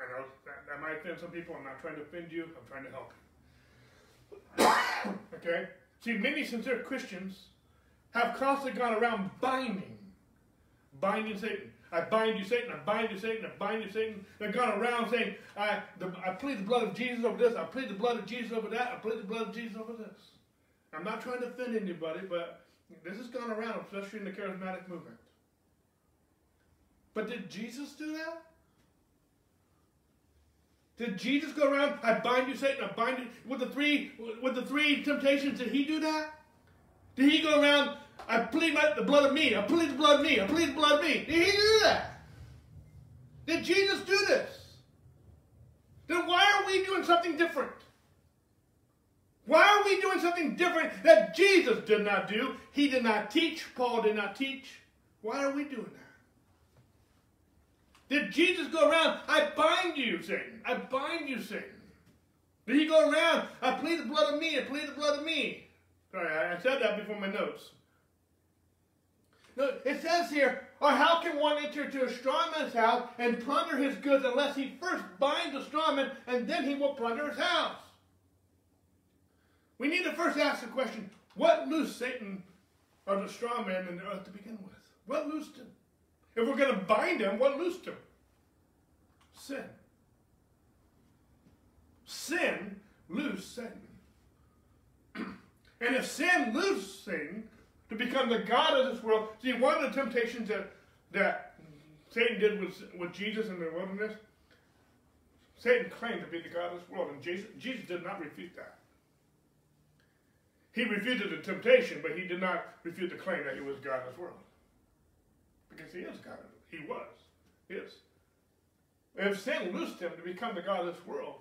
I know that, that might offend some people. I'm not trying to offend you. I'm trying to help you. (coughs) okay? See, many sincere Christians have constantly gone around binding, binding Satan. I bind you, Satan. I bind you, Satan. I bind you, Satan. They've gone around saying, I, the, I plead the blood of Jesus over this. I plead the blood of Jesus over that. I plead the blood of Jesus over this. I'm not trying to offend anybody, but this has gone around, especially in the charismatic movement. But did Jesus do that? Did Jesus go around? I bind you, Satan. I bind you with the three with the three temptations. Did he do that? Did he go around? I plead my, the blood of me. I plead the blood of me. I plead the blood of me. Did he do that? Did Jesus do this? Then why are we doing something different? Why are we doing something different that Jesus did not do? He did not teach. Paul did not teach. Why are we doing that? Did Jesus go around, I bind you, Satan. I bind you, Satan. Did he go around, I plead the blood of me, I plead the blood of me. Sorry, I said that before my notes. No, it says here, or how can one enter to a strong man's house and plunder his goods unless he first binds the strong man and then he will plunder his house? We need to first ask the question, what loosed Satan or the strong man in the earth to begin with? What loosed him? If we're going to bind him, what loosed him? Sin. Sin loosed Satan. (clears throat) and if sin loosed Satan to become the God of this world, see, one of the temptations that, that Satan did with, with Jesus in the wilderness, Satan claimed to be the God of this world, and Jesus, Jesus did not refute that. He refuted the temptation, but he did not refute the claim that he was God of this world. Because he is God. He was. Is. If sin loosed him to become the God of this world,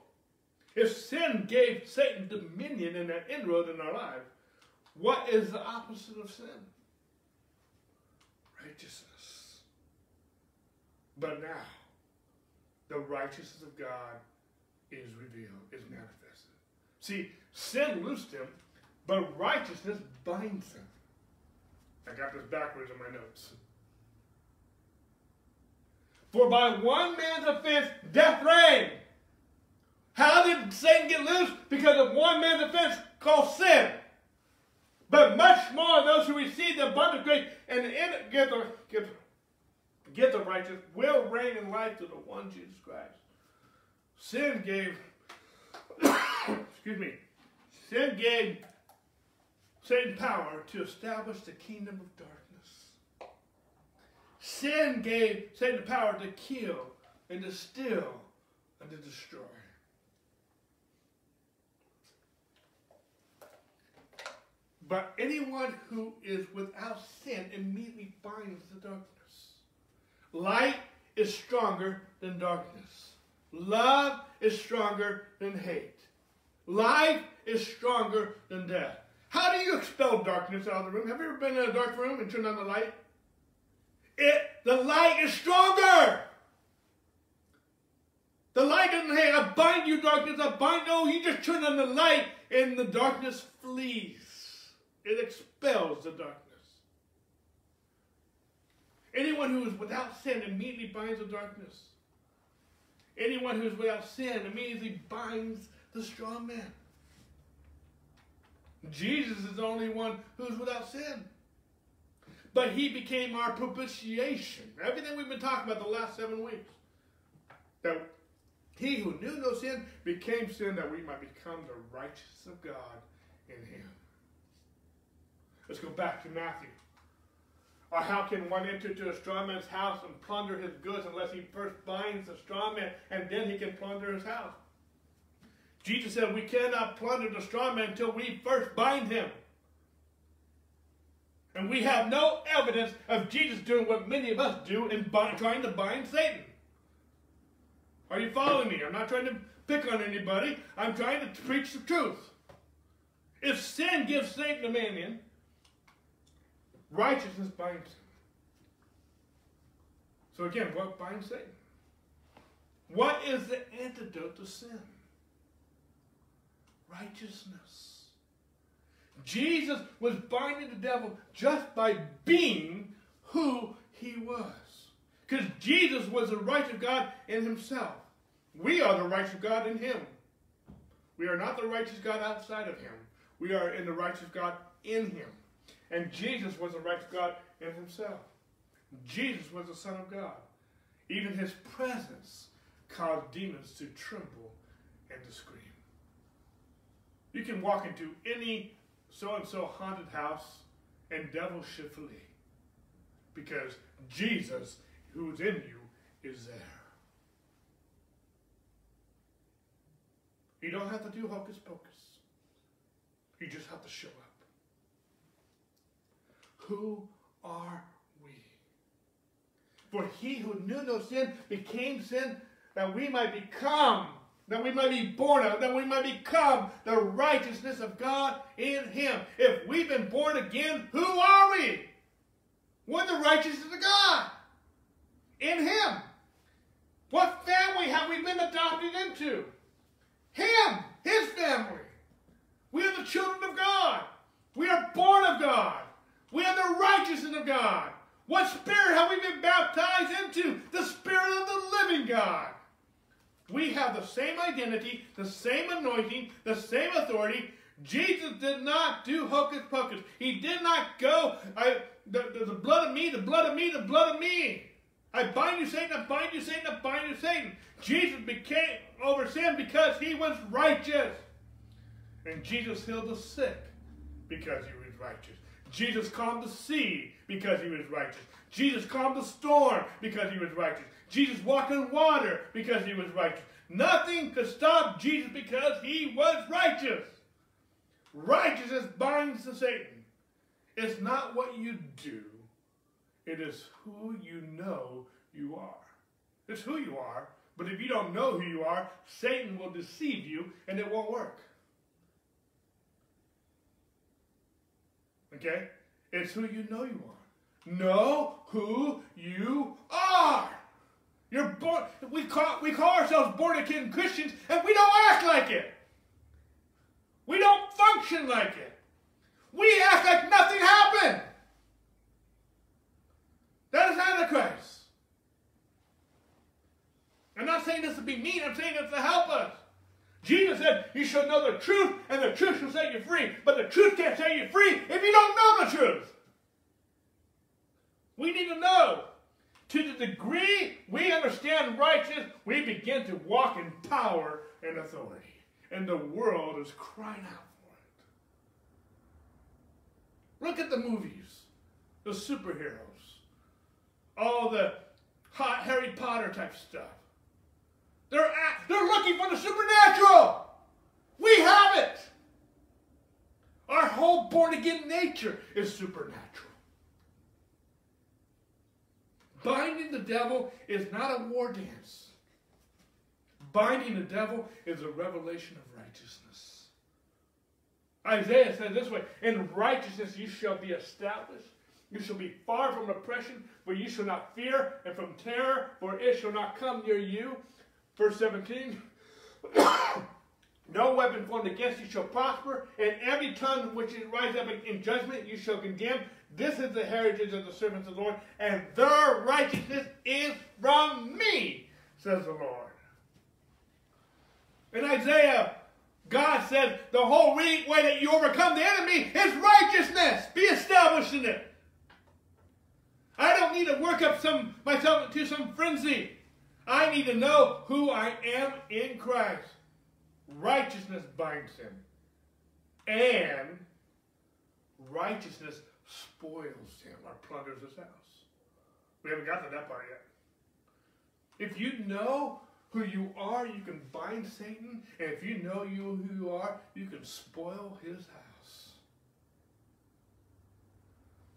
if sin gave Satan dominion and an inroad in our life, what is the opposite of sin? Righteousness. But now, the righteousness of God is revealed, is manifested. See, sin loosed him, but righteousness binds him. I got this backwards in my notes. For by one man's offense, death reigned. How did Satan get loose? Because of one man's offense called sin. But much more those who receive the abundant grace and get the, get, get the righteous will reign in life to the one Jesus Christ. Sin gave, (coughs) excuse me, sin gave Satan power to establish the kingdom of darkness. Sin gave Satan the power to kill and to steal and to destroy. But anyone who is without sin immediately binds the darkness. Light is stronger than darkness. Love is stronger than hate. Life is stronger than death. How do you expel darkness out of the room? Have you ever been in a dark room and turned on the light? It, the light is stronger. The light doesn't say, I bind you, darkness, I bind. No, you just turn on the light and the darkness flees. It expels the darkness. Anyone who is without sin immediately binds the darkness. Anyone who is without sin immediately binds the strong man. Jesus is the only one who's without sin. But he became our propitiation. Everything we've been talking about the last seven weeks. That he who knew no sin became sin that we might become the righteousness of God in him. Let's go back to Matthew. Or how can one enter to a strong man's house and plunder his goods unless he first binds the strong man and then he can plunder his house? Jesus said we cannot plunder the strong man until we first bind him. And we have no evidence of Jesus doing what many of us do in bind, trying to bind Satan. Are you following me? I'm not trying to pick on anybody. I'm trying to preach the truth. If sin gives Satan dominion, Righteousness binds him. So again, what binds Satan? What is the antidote to sin? Righteousness. Jesus was binding the devil just by being who he was. Because Jesus was the righteous God in himself. We are the righteous God in him. We are not the righteous God outside of him. We are in the righteous God in him. And Jesus was a righteous God in himself. Jesus was the Son of God. Even his presence caused demons to tremble and to scream. You can walk into any so-and-so haunted house and devils should flee. Because Jesus, who's in you, is there. You don't have to do hocus pocus. You just have to show up. Who are we? For he who knew no sin became sin that we might become, that we might be born of, that we might become the righteousness of God in him. If we've been born again, who are we? We're the righteousness of God in him. What family have we been adopted into? Him, his family. We are the children of God. We are born of God. We are the righteousness of God. What spirit have we been baptized into? The spirit of the living God. We have the same identity, the same anointing, the same authority. Jesus did not do hocus pocus. He did not go. I, the, the, the blood of me, the blood of me, the blood of me. I bind you, Satan, I bind you, Satan, I bind you, Satan. Jesus became over sin because he was righteous. And Jesus healed the sick because he was righteous. Jesus calmed the sea because he was righteous. Jesus calmed the storm because he was righteous. Jesus walked in water because he was righteous. Nothing could stop Jesus because he was righteous. Righteousness binds to Satan. It's not what you do, it is who you know you are. It's who you are, but if you don't know who you are, Satan will deceive you and it won't work. Okay? It's who you know you are. Know who you are. You're born. We call we call ourselves born again Christians, and we don't act like it. We don't function like it. We act like nothing happened. That is Antichrist. I'm not saying this to be mean, I'm saying this to help us. Jesus said, You shall know the truth, and the truth shall set you free. But the truth can't set you free if you don't know the truth. We need to know. To the degree we understand righteousness, we begin to walk in power and authority. And the world is crying out for it. Look at the movies, the superheroes, all the hot Harry Potter type stuff. They're, at, they're looking for the supernatural. We have it. Our whole born again nature is supernatural. Binding the devil is not a war dance. Binding the devil is a revelation of righteousness. Isaiah said this way In righteousness you shall be established. You shall be far from oppression, for you shall not fear, and from terror, for it shall not come near you. Verse 17 No weapon formed against you shall prosper, and every tongue which is rise up in judgment you shall condemn. This is the heritage of the servants of the Lord, and their righteousness is from me, says the Lord. In Isaiah, God said the whole way that you overcome the enemy is righteousness. Be established in it. I don't need to work up some myself to some frenzy. I need to know who I am in Christ. Righteousness binds him. And righteousness spoils him or plunders his house. We haven't got to that part yet. If you know who you are, you can bind Satan. And if you know you who you are, you can spoil his house.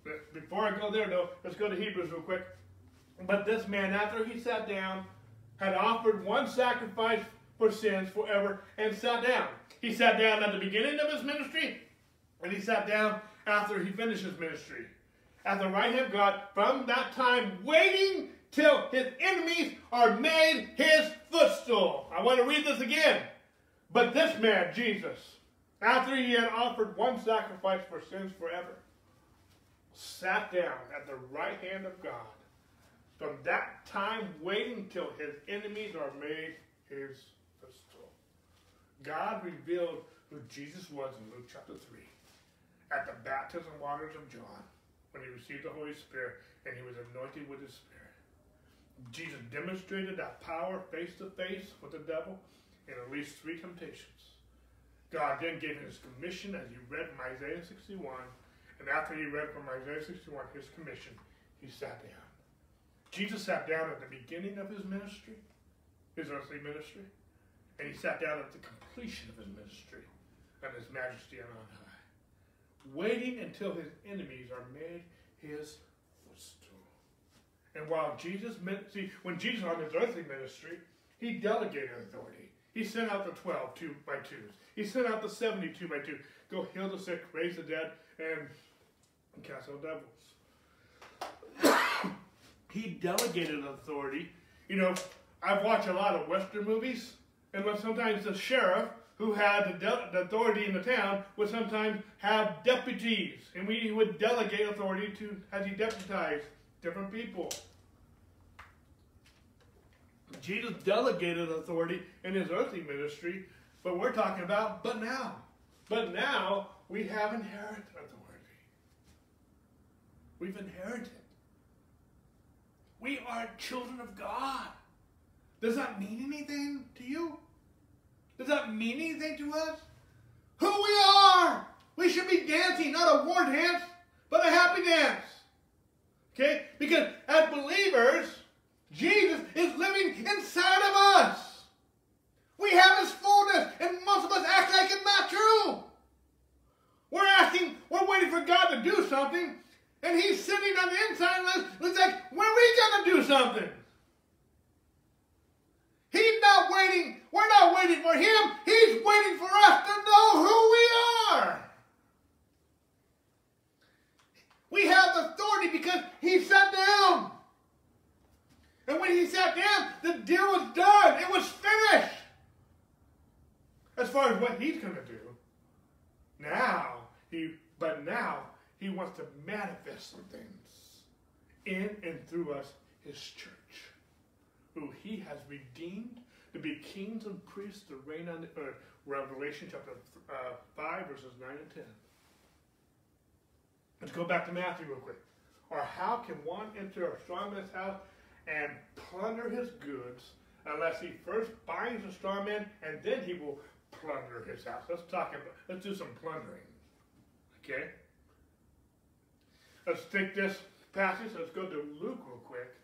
But before I go there, though, let's go to Hebrews real quick. But this man, after he sat down, had offered one sacrifice for sins forever and sat down. He sat down at the beginning of his ministry, and he sat down after he finished his ministry. At the right hand of God, from that time, waiting till his enemies are made his footstool. I want to read this again. But this man, Jesus, after he had offered one sacrifice for sins forever, sat down at the right hand of God from that time waiting till his enemies are made his footstool. God revealed who Jesus was in Luke chapter 3 at the baptism waters of John when he received the Holy Spirit and he was anointed with the Spirit. Jesus demonstrated that power face to face with the devil in at least three temptations. God then gave him his commission as he read from Isaiah 61. And after he read from Isaiah 61 his commission, he sat down. Jesus sat down at the beginning of his ministry, his earthly ministry, and he sat down at the completion of his ministry and his majesty on high, waiting until his enemies are made his footstool. And while Jesus, see, when Jesus on his earthly ministry, he delegated authority. He sent out the 12, two by twos. He sent out the 72 by two. Go heal the sick, raise the dead, and cast out devils (coughs) he delegated authority. You know, I've watched a lot of Western movies, and sometimes the sheriff, who had the, the, authority in the town, would sometimes have deputies, and we would delegate authority to as he deputized different people. Jesus delegated authority in his earthly ministry, but we're talking about but now. But now we have inherited authority. We've inherited. We are children of God. Does that mean anything to you? Does that mean anything to us? Who we are! We should be dancing, not a war dance, but a happy dance. Okay? Because as believers, Jesus is living inside of us. We have his fullness, and most of us act like it's not true. We're asking, we're waiting for God to do something, and he's sitting on the inside of us. It's like, when are we going to do something? He's not waiting. We're not waiting for him. He's waiting for us to know who we are. We have authority because he sat down. And when he sat down, the deal was done. It was finished. As far as what he's going to do. Now, he, but now, he wants to manifest some things in and through us, his church, who he has redeemed to be kings and priests to reign on the earth. Revelation chapter uh, 5, verses 9 and 10. Let's go back to Matthew real quick. Or how can one enter a strong man's house and plunder his goods unless he first binds the strong man and then he will plunder his house? Let's talk about, let's do some plundering. Okay? Let's take this passage, let's go to Luke real quick.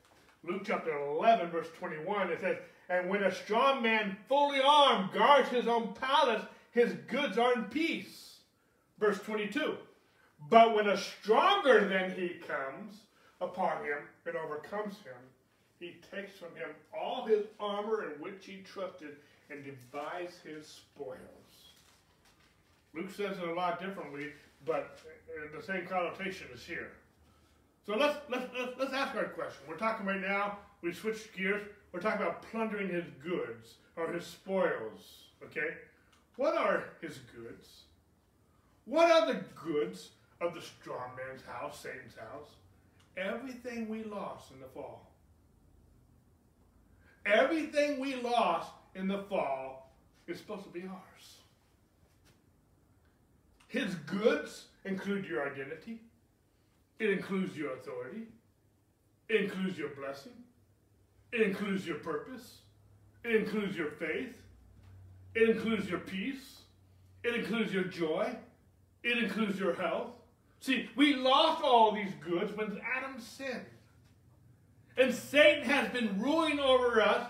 Luke chapter 11, verse 21, it says, And when a strong man fully armed guards his own palace, his goods are in peace. Verse 22. But when a stronger than he comes upon him and overcomes him, he takes from him all his armor in which he trusted and divides his spoils. Luke says it a lot differently, but uh, the same connotation is here. So let's, let's, let's, ask our question. We're talking right now, we switched gears, we're talking about plundering his goods or his spoils. Okay? What are his goods? What are the goods of the strong man's house, Satan's house? Everything we lost in the fall. Everything we lost in the fall is supposed to be ours. His goods include your identity. It includes your authority. It includes your blessing. It includes your purpose. It includes your faith. It includes your peace. It includes your joy. It includes your health. See, we lost all these goods when Adam sinned. And Satan has been ruling over us,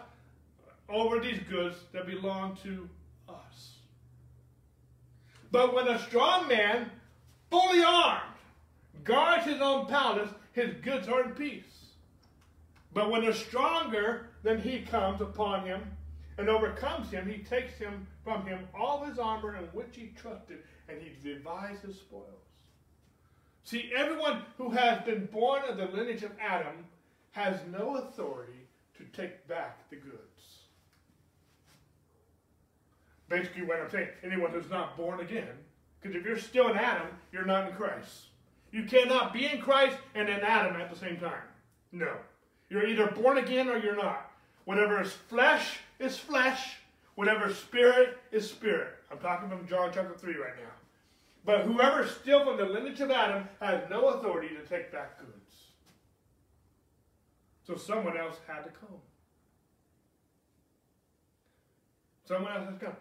over these goods that belong to us. But when a strong man, fully armed, guards his own palace, his goods are in peace. But when a stronger than he comes upon him and overcomes him, he takes him from him all his armor in which he trusted, and he divides his spoils. See, everyone who has been born of the lineage of Adam has no authority to take back the goods. Basically, what I'm saying, anyone who's not born again, because if you're still in Adam, you're not in Christ. You cannot be in Christ and in Adam at the same time. No. You're either born again or you're not. Whatever is flesh is flesh. Whatever is spirit is spirit. I'm talking from John chapter 3 right now. But whoever is still from the lineage of Adam has no authority to take back goods. So someone else had to come. Someone else has come.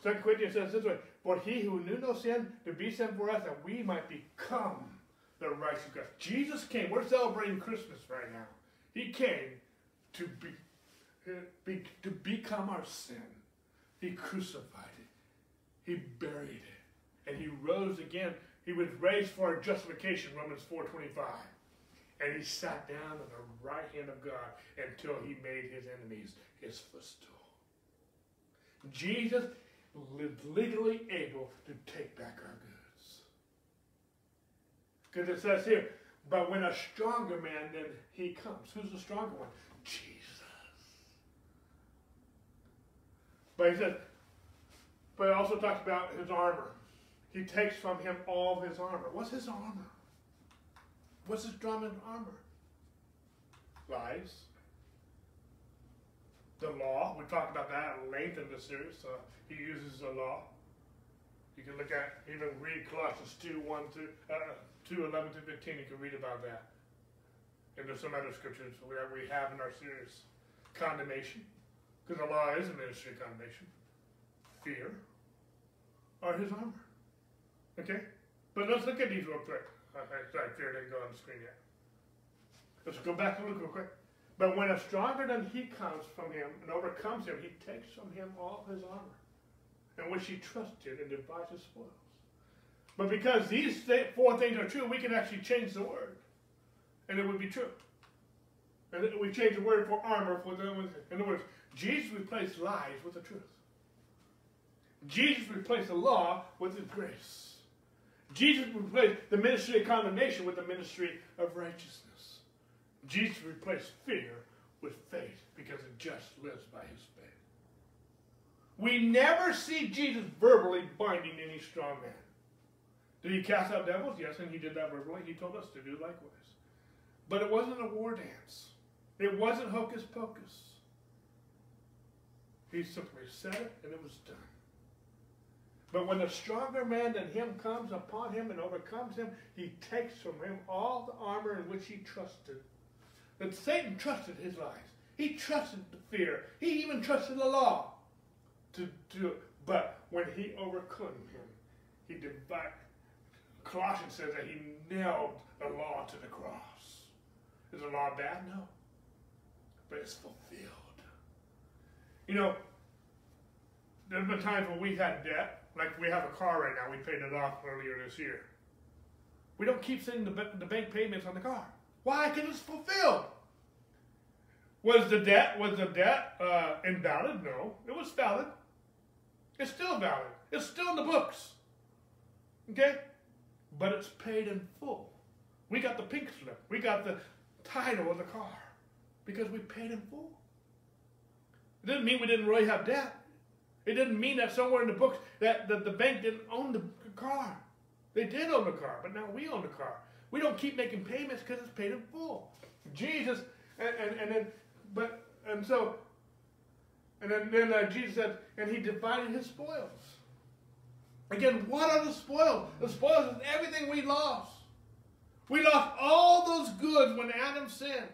Second Corinthians says this way, For he who knew no sin to be sin for us, that we might become the righteous God. Jesus came. We're celebrating Christmas right now. He came to be, uh, be to become our sin. He crucified it. He buried it. And he rose again. He was raised for our justification, Romans 4.25. And he sat down on the right hand of God until he made his enemies his footstool. Jesus lived legally able to take back our goods. Because it says here, but when a stronger man, then he comes. Who's the stronger one? Jesus. But he says, but it also talks about his armor. He takes from him all his armor. What's his armor? What's his armor? Lies. The law. We talked about that at length in the series. So he uses the law. You can look at, even read Colossians 2, 1 to, uh, 2, 11 to 15. You can read about that. And there's some other scriptures that we have in our series. Condemnation, because the law is a ministry of condemnation. Fear, or his armor. Okay? But let's look at these real quick. Okay, sorry, fear didn't go on the screen yet. Let's go back and look real quick. But when a stronger than he comes from him and overcomes him, he takes from him all his armor in which he trusted and divides his spoils. But because these four things are true, we can actually change the word. And it would be true. And we change the word for armor for them. In other words, Jesus replaced lies with the truth. Jesus replaced the law with his grace. Jesus replaced the ministry of condemnation with the ministry of righteousness. Jesus replaced fear with faith because the just lives by his faith. We never see Jesus verbally binding any strong man. Did he cast out devils? Yes, and he did that verbally. He told us to do likewise. But it wasn't a war dance. It wasn't hocus pocus. He simply said it and it was done. But when a stronger man than him comes upon him and overcomes him, he takes from him all the armor in which he trusted. That Satan trusted his lies. He trusted the fear. He even trusted the law to do it. But when he overcame him, he divided. Colossians says that he nailed the law to the cross. Is the law bad? No. But it's fulfilled. You know, there's been times when we've had debt, like we have a car right now, we paid it off earlier this year. We don't keep sending the, the bank payments on the car. Why? Because it's fulfilled. Was the debt was the debt uh, invalid? No, it was valid. It's still valid. It's still in the books. Okay? But it's paid in full. We got the pink slip. We got the title of the car because we paid in full. It didn't mean we didn't really have debt. It didn't mean that somewhere in the books that, that the bank didn't own the car. They did own the car, but now we own the car. We don't keep making payments because it's paid in full. Jesus, and, and, and then, but, and so and then, then uh, Jesus said, and he divided his spoils. Again, what are the spoils? The spoils is everything we lost. We lost all those goods when Adam sinned.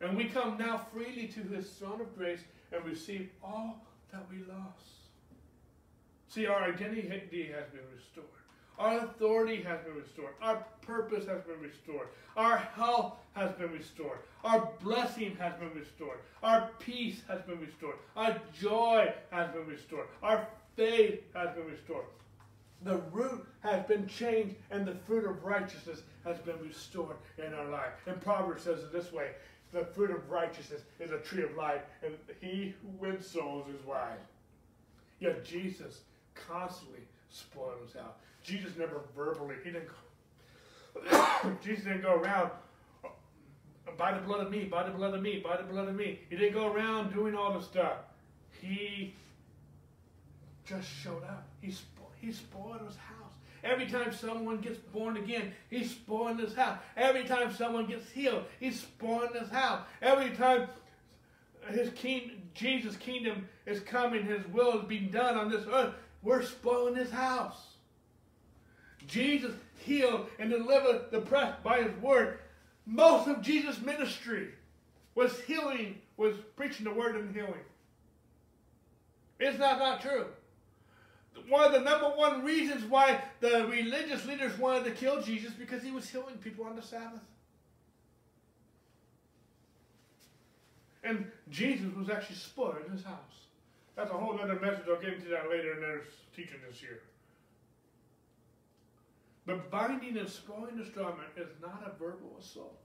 And we come now freely to his throne of grace and receive all that we lost. See, our identity has been restored. Our authority has been restored. Our purpose has been restored. Our health has been restored. Our blessing has been restored. Our peace has been restored. Our joy has been restored. Our faith has been restored. The root has been changed and the fruit of righteousness has been restored in our life. And Proverbs says it this way the fruit of righteousness is a tree of life, and he who wins souls is wise. Yet Jesus constantly spoils us out. Jesus never verbally, he didn't (coughs) Jesus didn't go around oh, by the blood of me, by the blood of me, by the blood of me. He didn't go around doing all the stuff. He just showed up. He, spo- he spoiled his house. Every time someone gets born again, he's spoiling his house. Every time someone gets healed, he's spoiling his house. Every time his king, Jesus' kingdom is coming, his will is being done on this earth, we're spoiling his house. Jesus healed and delivered the oppressed by his word. Most of Jesus' ministry was healing, was preaching the word and healing. Is that not true? One of the number one reasons why the religious leaders wanted to kill Jesus because he was healing people on the Sabbath. And Jesus was actually spoiled in his house. That's a whole other message. I'll get into that later in their teaching this year. But binding and spoiling the strong man is not a verbal assault.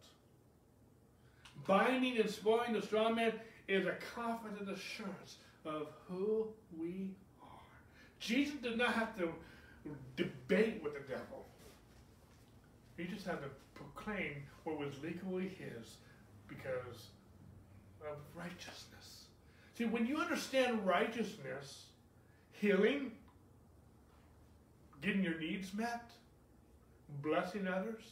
Binding and spoiling the strong man is a confident assurance of who we. Jesus did not have to debate with the devil. He just had to proclaim what was legally his because of righteousness. See, when you understand righteousness, healing, getting your needs met, blessing others.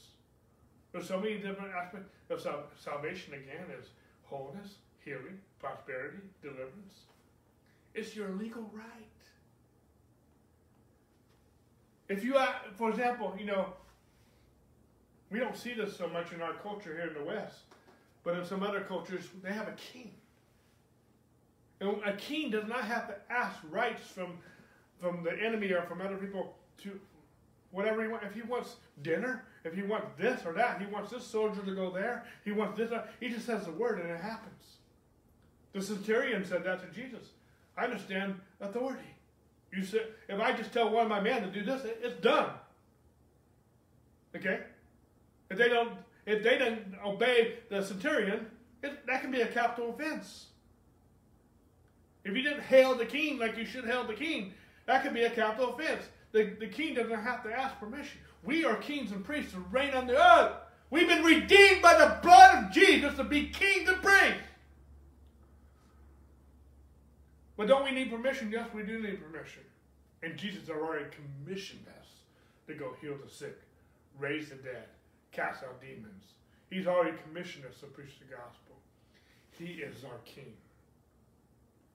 There's so many different aspects of sal- salvation again is wholeness, healing, prosperity, deliverance. It's your legal right. If you, uh, for example, you know, we don't see this so much in our culture here in the West, but in some other cultures, they have a king. And a king does not have to ask rights from, from the enemy or from other people to whatever he wants. If he wants dinner, if he wants this or that, he wants this soldier to go there, he wants this, uh, he just says the word and it happens. The centurion said that to Jesus. I understand authority. You said, if I just tell one of my men to do this, it's done. Okay? If they don't, if they didn't obey the centurion, it, that can be a capital offense. If you didn't hail the king like you should hail the king, that could be a capital offense. The, the king doesn't have to ask permission. We are kings and priests to reign on the earth. We've been redeemed by the blood of Jesus to be kings and priests. But don't we need permission? Yes, we do need permission. And Jesus already commissioned us to go heal the sick, raise the dead, cast out demons. He's already commissioned us to preach the gospel. He is our king.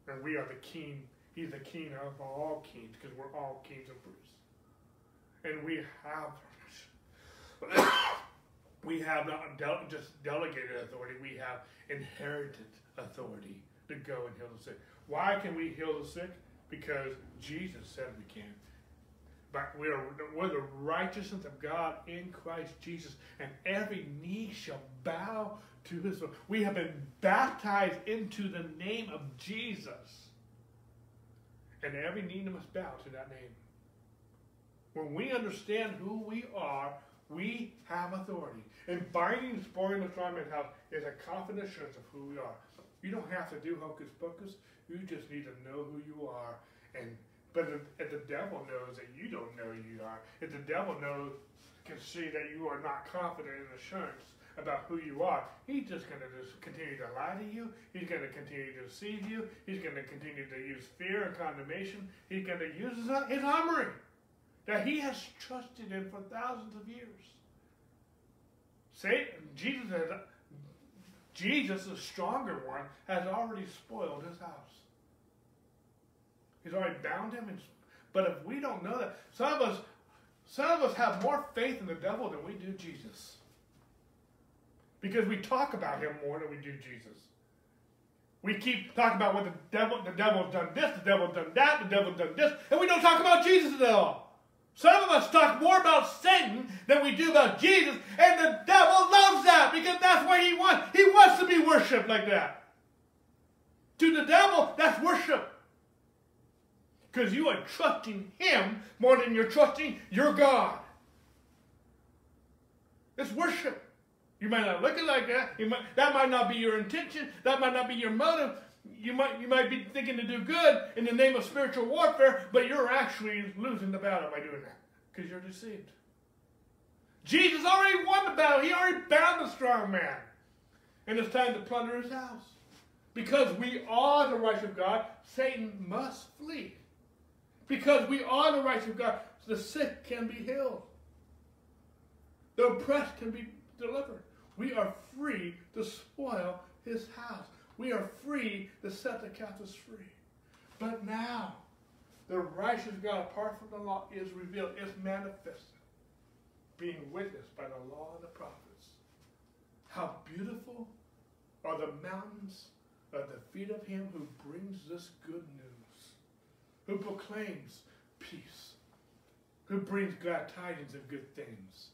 And we are the king. He's the king of all kings because we're all kings and priests. And we have (coughs) we have not just delegated authority, we have inherited authority to go and heal the sick. Why can we heal the sick? Because Jesus said we can. But we are we're the righteousness of God in Christ Jesus, and every knee shall bow to his. We have been baptized into the name of Jesus. And every knee must bow to that name. When we understand who we are, we have authority. And binding spoiling the man's house is a confident assurance of who we are. You don't have to do hocus pocus. You just need to know who you are. And but if the devil knows that you don't know who you are, if the devil knows can see that you are not confident in assurance, about who you are, he's just going to just continue to lie to you. He's going to continue to deceive you. He's going to continue to use fear and condemnation. He's going to use his, his armory that he has trusted in for thousands of years. Say, Jesus, has, Jesus, the stronger one, has already spoiled his house. He's already bound him. But if we don't know that, some of us, some of us have more faith in the devil than we do Jesus. Because we talk about him more than we do Jesus. We keep talking about what the devil, the devil's done this, the devil's done that, the devil's done this, and we don't talk about Jesus at all. Some of us talk more about Satan than we do about Jesus, and the devil loves that because that's what he wants. He wants to be worshipped like that. To the devil, that's worship. Because you are trusting him more than you're trusting your God. It's worship. You might not look it like that. Might, that might not be your intention. That might not be your motive. You might, you might be thinking to do good in the name of spiritual warfare, but you're actually losing the battle by doing that because you're deceived. Jesus already won the battle. He already bound the strong man. And it's time to plunder his house. Because we are the righteous of God, Satan must flee. Because we are the righteous of God, the sick can be healed. The oppressed can be delivered. We are free to spoil his house. We are free to set the captives free. But now, the righteous God, apart from the law, is revealed, is manifested, being witnessed by the law and the prophets. How beautiful are the mountains at the feet of him who brings this good news, who proclaims peace, who brings glad tidings of good things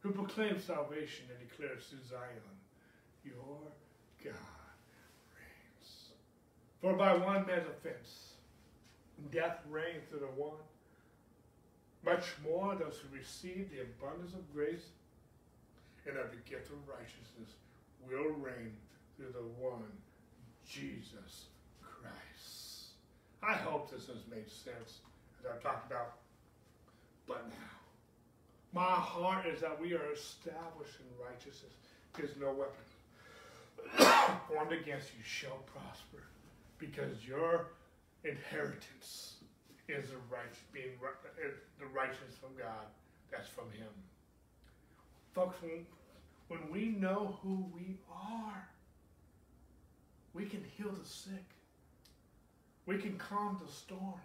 who proclaims salvation and declares to Zion, Your God. For by one man's offense, death reigned through the one. Much more those who receive the abundance of grace and of the gift of righteousness will reign through the one, Jesus Christ. I hope this has made sense as I've talked about. But now, my heart is that we are established in righteousness, because no weapon (coughs) formed against you shall prosper, because your inheritance is the right, being the righteousness from God. That's from Him, folks. When, when we know who we are, we can heal the sick. We can calm the storm.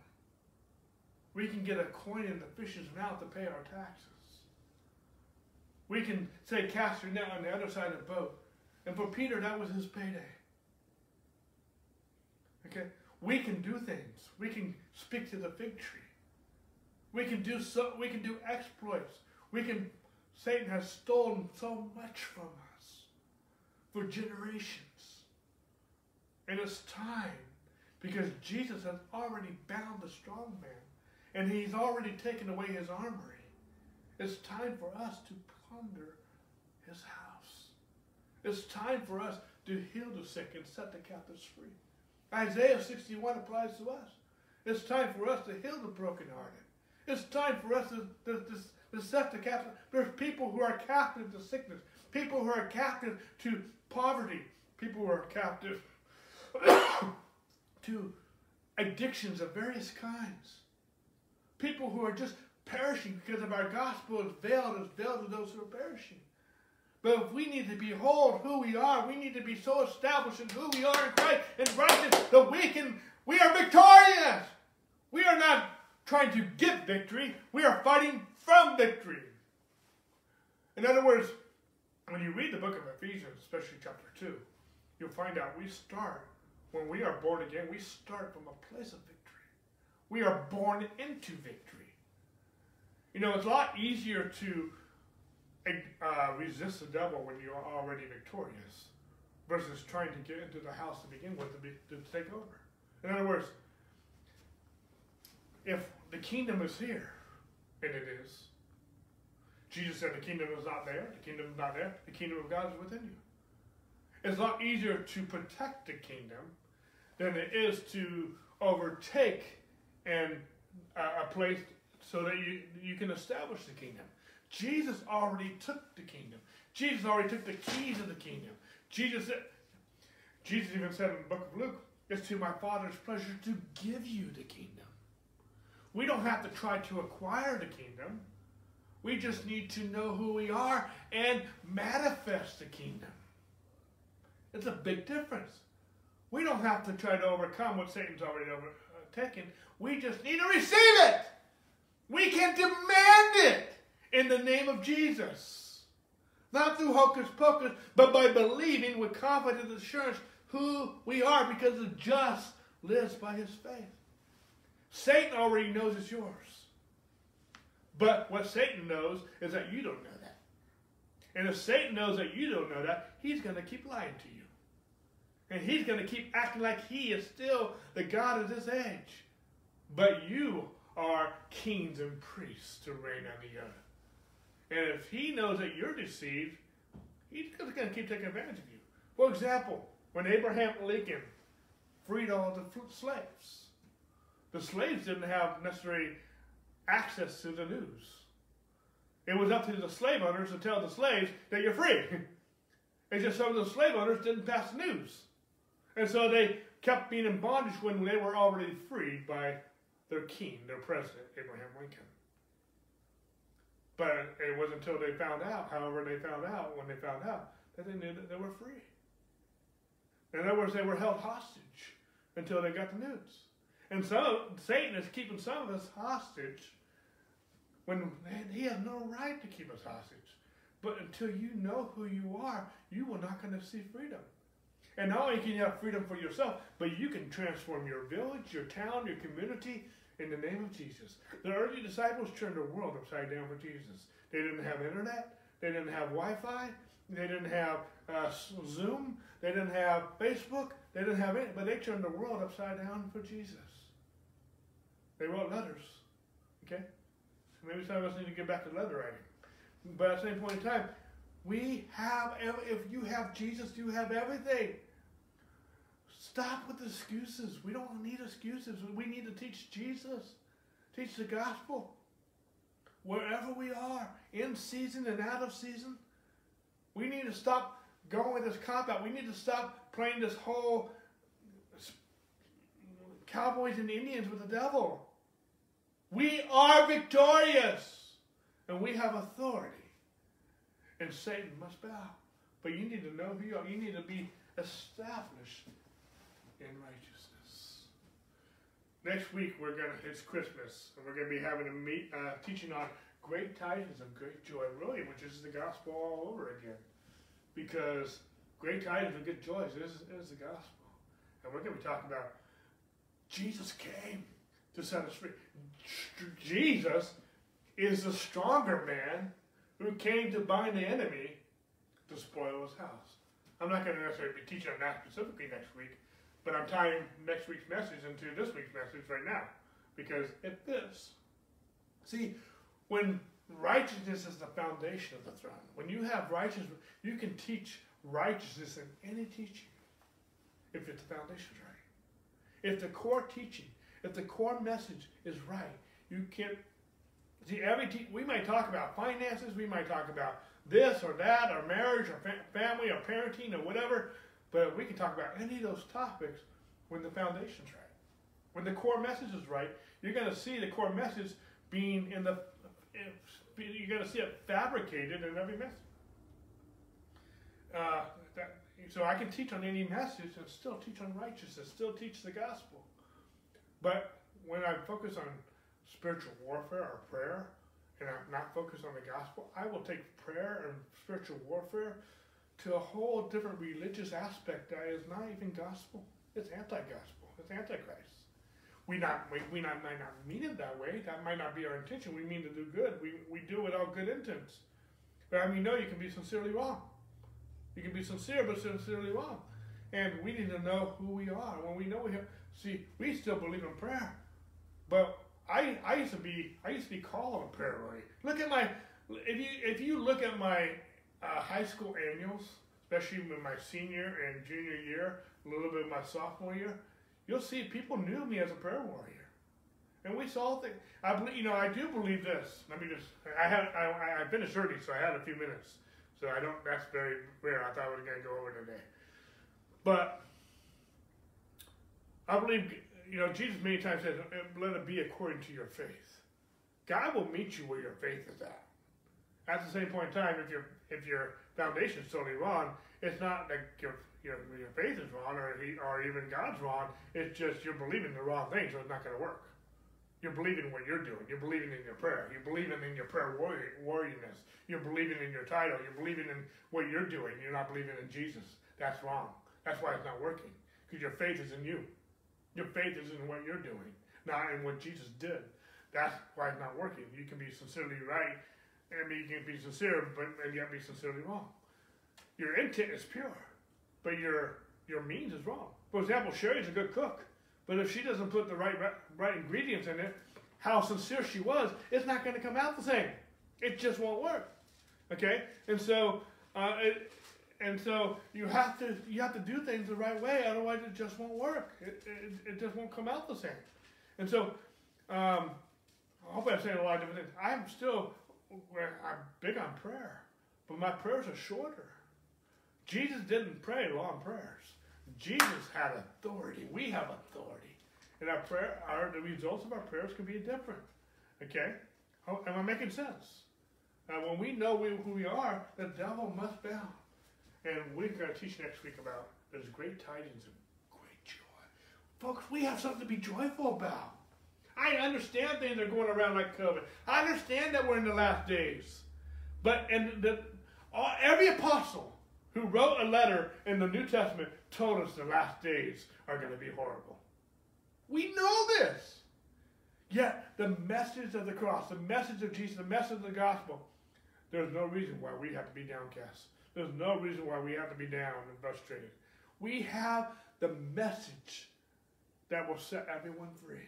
We can get a coin in the fish's mouth to pay our taxes. We can say, cast your net on the other side of the boat. And for Peter, that was his payday. Okay? We can do things. We can speak to the fig tree. We can do so we can do exploits. We can Satan has stolen so much from us for generations. And it's time because Jesus has already bound the strong man and he's already taken away his armory. It's time for us to plunder his house. It's time for us to heal the sick and set the captives free. Isaiah 61 applies to us. It's time for us to heal the brokenhearted. It's time for us to, to, to, to set the captive. There's people who are captive to sickness, people who are captive to poverty, people who are captive (coughs) to addictions of various kinds. People who are just perishing because of our gospel is veiled, is veiled to those who are perishing. But if we need to behold who we are, we need to be so established in who we are in Christ and righteous that we can, we are victorious. We are not trying to get victory, we are fighting from victory. In other words, when you read the book of Ephesians, especially chapter 2, you'll find out we start, when we are born again, we start from a place of victory. We are born into victory. You know, it's a lot easier to uh, resist the devil when you are already victorious versus trying to get into the house to begin with to, be, to take over. In other words, if the kingdom is here, and it is, Jesus said the kingdom is not there, the kingdom is not there, the kingdom of God is within you. It's a lot easier to protect the kingdom than it is to overtake and uh, a place so that you, you can establish the kingdom. Jesus already took the kingdom. Jesus already took the keys of the kingdom. Jesus Jesus even said in the book of Luke, it's to my Father's pleasure to give you the kingdom. We don't have to try to acquire the kingdom. We just need to know who we are and manifest the kingdom. It's a big difference. We don't have to try to overcome what Satan's already overtaken. Uh, we just need to receive it. We can demand it in the name of Jesus. Not through hocus pocus, but by believing with confident assurance who we are because the just lives by his faith. Satan already knows it's yours. But what Satan knows is that you don't know that. And if Satan knows that you don't know that, he's going to keep lying to you. And he's going to keep acting like he is still the God of this age. But you are kings and priests to reign on the earth. And if he knows that you're deceived, he's going to keep taking advantage of you. For example, when Abraham Lincoln freed all the slaves, the slaves didn't have necessary access to the news. It was up to the slave owners to tell the slaves that you're free. (laughs) it's just some of the slave owners didn't pass the news. And so they kept being in bondage when they were already freed by their king, their president, Abraham Lincoln. But it wasn't until they found out, however, they found out, when they found out, that they knew that they were free. In other words, they were held hostage until they got the news. And so Satan is keeping some of us hostage when he has no right to keep us hostage. But until you know who you are, you will not going to see freedom. And not only can you have freedom for yourself, but you can transform your village, your town, your community, in the name of Jesus. The early disciples turned the world upside down for Jesus. They didn't have internet, they didn't have Wi Fi, they didn't have uh, Zoom, they didn't have Facebook, they didn't have it, but they turned the world upside down for Jesus. They wrote letters. Okay? Maybe some of us need to get back to letter writing. But at the same point in time, we have, if you have Jesus, you have everything. Stop with excuses. We don't need excuses. We need to teach Jesus, teach the gospel. Wherever we are, in season and out of season, we need to stop going with this cop out. We need to stop playing this whole cowboys and Indians with the devil. We are victorious and we have authority. And Satan must bow. But you need to know who you are. You need to be established in righteousness. next week we're gonna it's Christmas and we're gonna be having a meet uh, teaching on great tidings of great joy, really, which is the gospel all over again. Because great tidings of good joy is, is the gospel, and we're gonna be talking about Jesus came to set us free. Jesus is the stronger man who came to bind the enemy to spoil his house. I'm not going to necessarily be teaching on that specifically next week, but I'm tying next week's message into this week's message right now because it fits. See, when righteousness is the foundation of the throne, when you have righteousness, you can teach righteousness in any teaching if it's the foundation's right. If the core teaching, if the core message is right, you can't see every te- we might talk about finances, we might talk about this or that, or marriage, or fa- family, or parenting, or whatever. But we can talk about any of those topics when the foundation's right. When the core message is right, you're going to see the core message being in the, you're going to see it fabricated in every message. Uh, that, so I can teach on any message and still teach on righteousness, still teach the gospel. But when I focus on spiritual warfare or prayer, and I'm not focused on the gospel, I will take prayer and spiritual warfare to a whole different religious aspect that is not even gospel. It's anti-gospel. It's antichrist. We not we, we not might not mean it that way. That might not be our intention. We mean to do good. We we do with all good intents. But I mean, no, you can be sincerely wrong. You can be sincere but sincerely wrong. And we need to know who we are. When we know we have, see, we still believe in prayer, but I, I used to be I used to be called a prayer warrior. Look at my if you if you look at my uh, high school annuals, especially in my senior and junior year, a little bit of my sophomore year, you'll see people knew me as a prayer warrior, and we saw things. I believe you know I do believe this. Let me just I had I I finished early, so I had a few minutes, so I don't. That's very rare. I thought I was going to go over today, but I believe you know, Jesus many times says, let it be according to your faith. God will meet you where your faith is at. At the same point in time, if your if your foundation is totally wrong, it's not that your your, your faith is wrong or he, or even God's wrong. It's just you're believing the wrong thing, so it's not going to work. You're believing what you're doing. You're believing in your prayer. You're believing in your prayer warrior, warrioriness. You're believing in your title. You're believing in what you're doing. You're not believing in Jesus. That's wrong. That's why it's not working because your faith is in you. Your faith is in what you're doing, not in what Jesus did. That's why it's not working. You can be sincerely right, and you can be sincere, but and yet be sincerely wrong. Your intent is pure, but your your means is wrong. For example, Sherry's a good cook, but if she doesn't put the right right ingredients in it, how sincere she was, it's not going to come out the same. It just won't work. Okay, and so uh, it, and so you have to you have to do things the right way, otherwise it just won't work. It, it, it just won't come out the same. And so, um, I hope I'm saying a lot of different things. I'm still I'm big on prayer, but my prayers are shorter. Jesus didn't pray long prayers. Jesus had authority. We have authority, and our prayer, our the results of our prayers can be different. Okay, am I making sense? When we know we, who we are, the devil must bow. And we're going to teach next week about there's great tidings of great joy. Folks, we have something to be joyful about. I understand things are going around like COVID. I understand that we're in the last days. But and the, all, every apostle who wrote a letter in the New Testament told us the last days are going to be horrible. We know this. Yet the message of the cross, the message of Jesus, the message of the gospel, there's no reason why we have to be downcast. There's no reason why we have to be down and frustrated. We have the message that will set everyone free.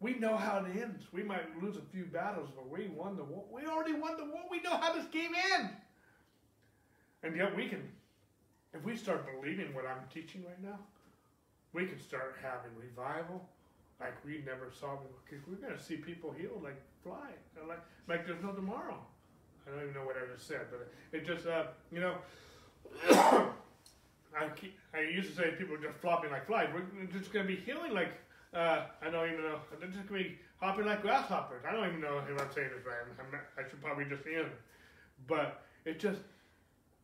We know how it ends. We might lose a few battles, but we won the war. We already won the war. We know how this game ends. And yet we can, if we start believing what I'm teaching right now, we can start having revival like we never saw because we're going to see people healed like fly, like, like there's no tomorrow. I don't even know what I just said, but it just, uh, you know, (coughs) I keep, I used to say people are just flopping like flies. We're just going to be healing like, uh, I don't even know, they're just going to be hopping like grasshoppers. I don't even know if I'm saying this right. I'm not, I should probably just end. But it just,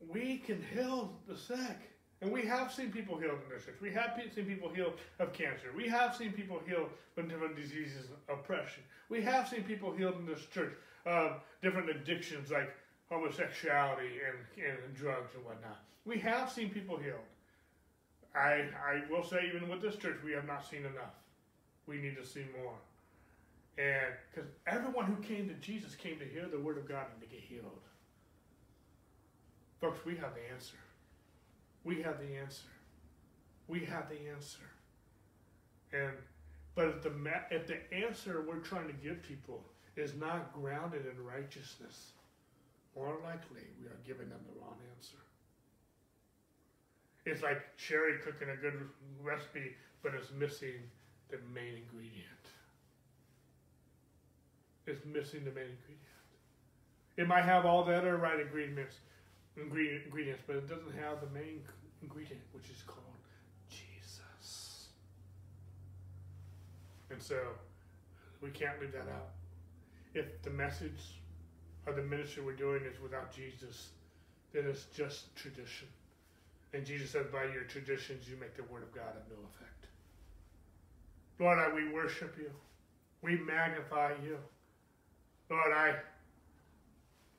we can heal the sick And we have seen people healed in this church. We have seen people healed of cancer. We have seen people healed from different diseases, oppression. We have seen people healed in this church of different addictions like homosexuality and, and drugs and whatnot. We have seen people healed. I, I will say, even with this church, we have not seen enough. We need to see more. And because everyone who came to Jesus came to hear the word of God and to get healed. Folks, we have the answer. We have the answer. We have the answer. And but if the if the answer we're trying to give people is not grounded in righteousness, more likely we are giving them the wrong answer. It's like Sherry cooking a good recipe, but it's missing the main ingredient. It's missing the main ingredient. It might have all the other right ingredients, ingredients, but it doesn't have the main ingredient, which is called Jesus. And so we can't leave that out. If the message or the ministry we're doing is without Jesus, then it's just tradition. And Jesus said, by your traditions, you make the word of God of no effect. Lord, I, we worship you. We magnify you. Lord, I,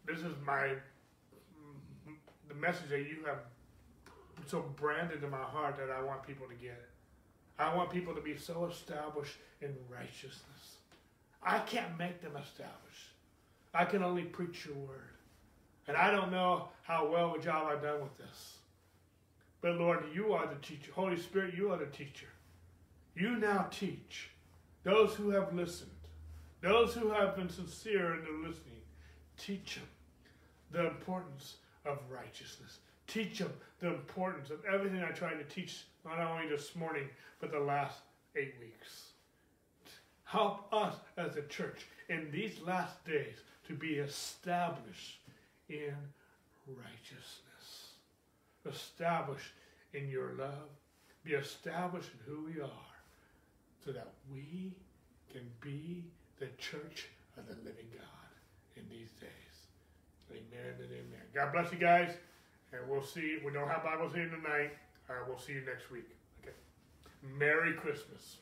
this is my, the message that you have so branded in my heart that I want people to get it. I want people to be so established in righteousness. I can't make them established. I can only preach your word. And I don't know how well a job I've done with this. But Lord, you are the teacher. Holy Spirit, you are the teacher. You now teach those who have listened, those who have been sincere in their listening. Teach them the importance of righteousness. Teach them the importance of everything I tried to teach, not only this morning, but the last eight weeks. Help us as a church in these last days to be established in righteousness established in your love, be established in who we are, so that we can be the church of the living God in these days. Amen and amen. God bless you guys, and we'll see. We don't have Bibles here tonight. Uh, we'll see you next week. Okay. Merry Christmas.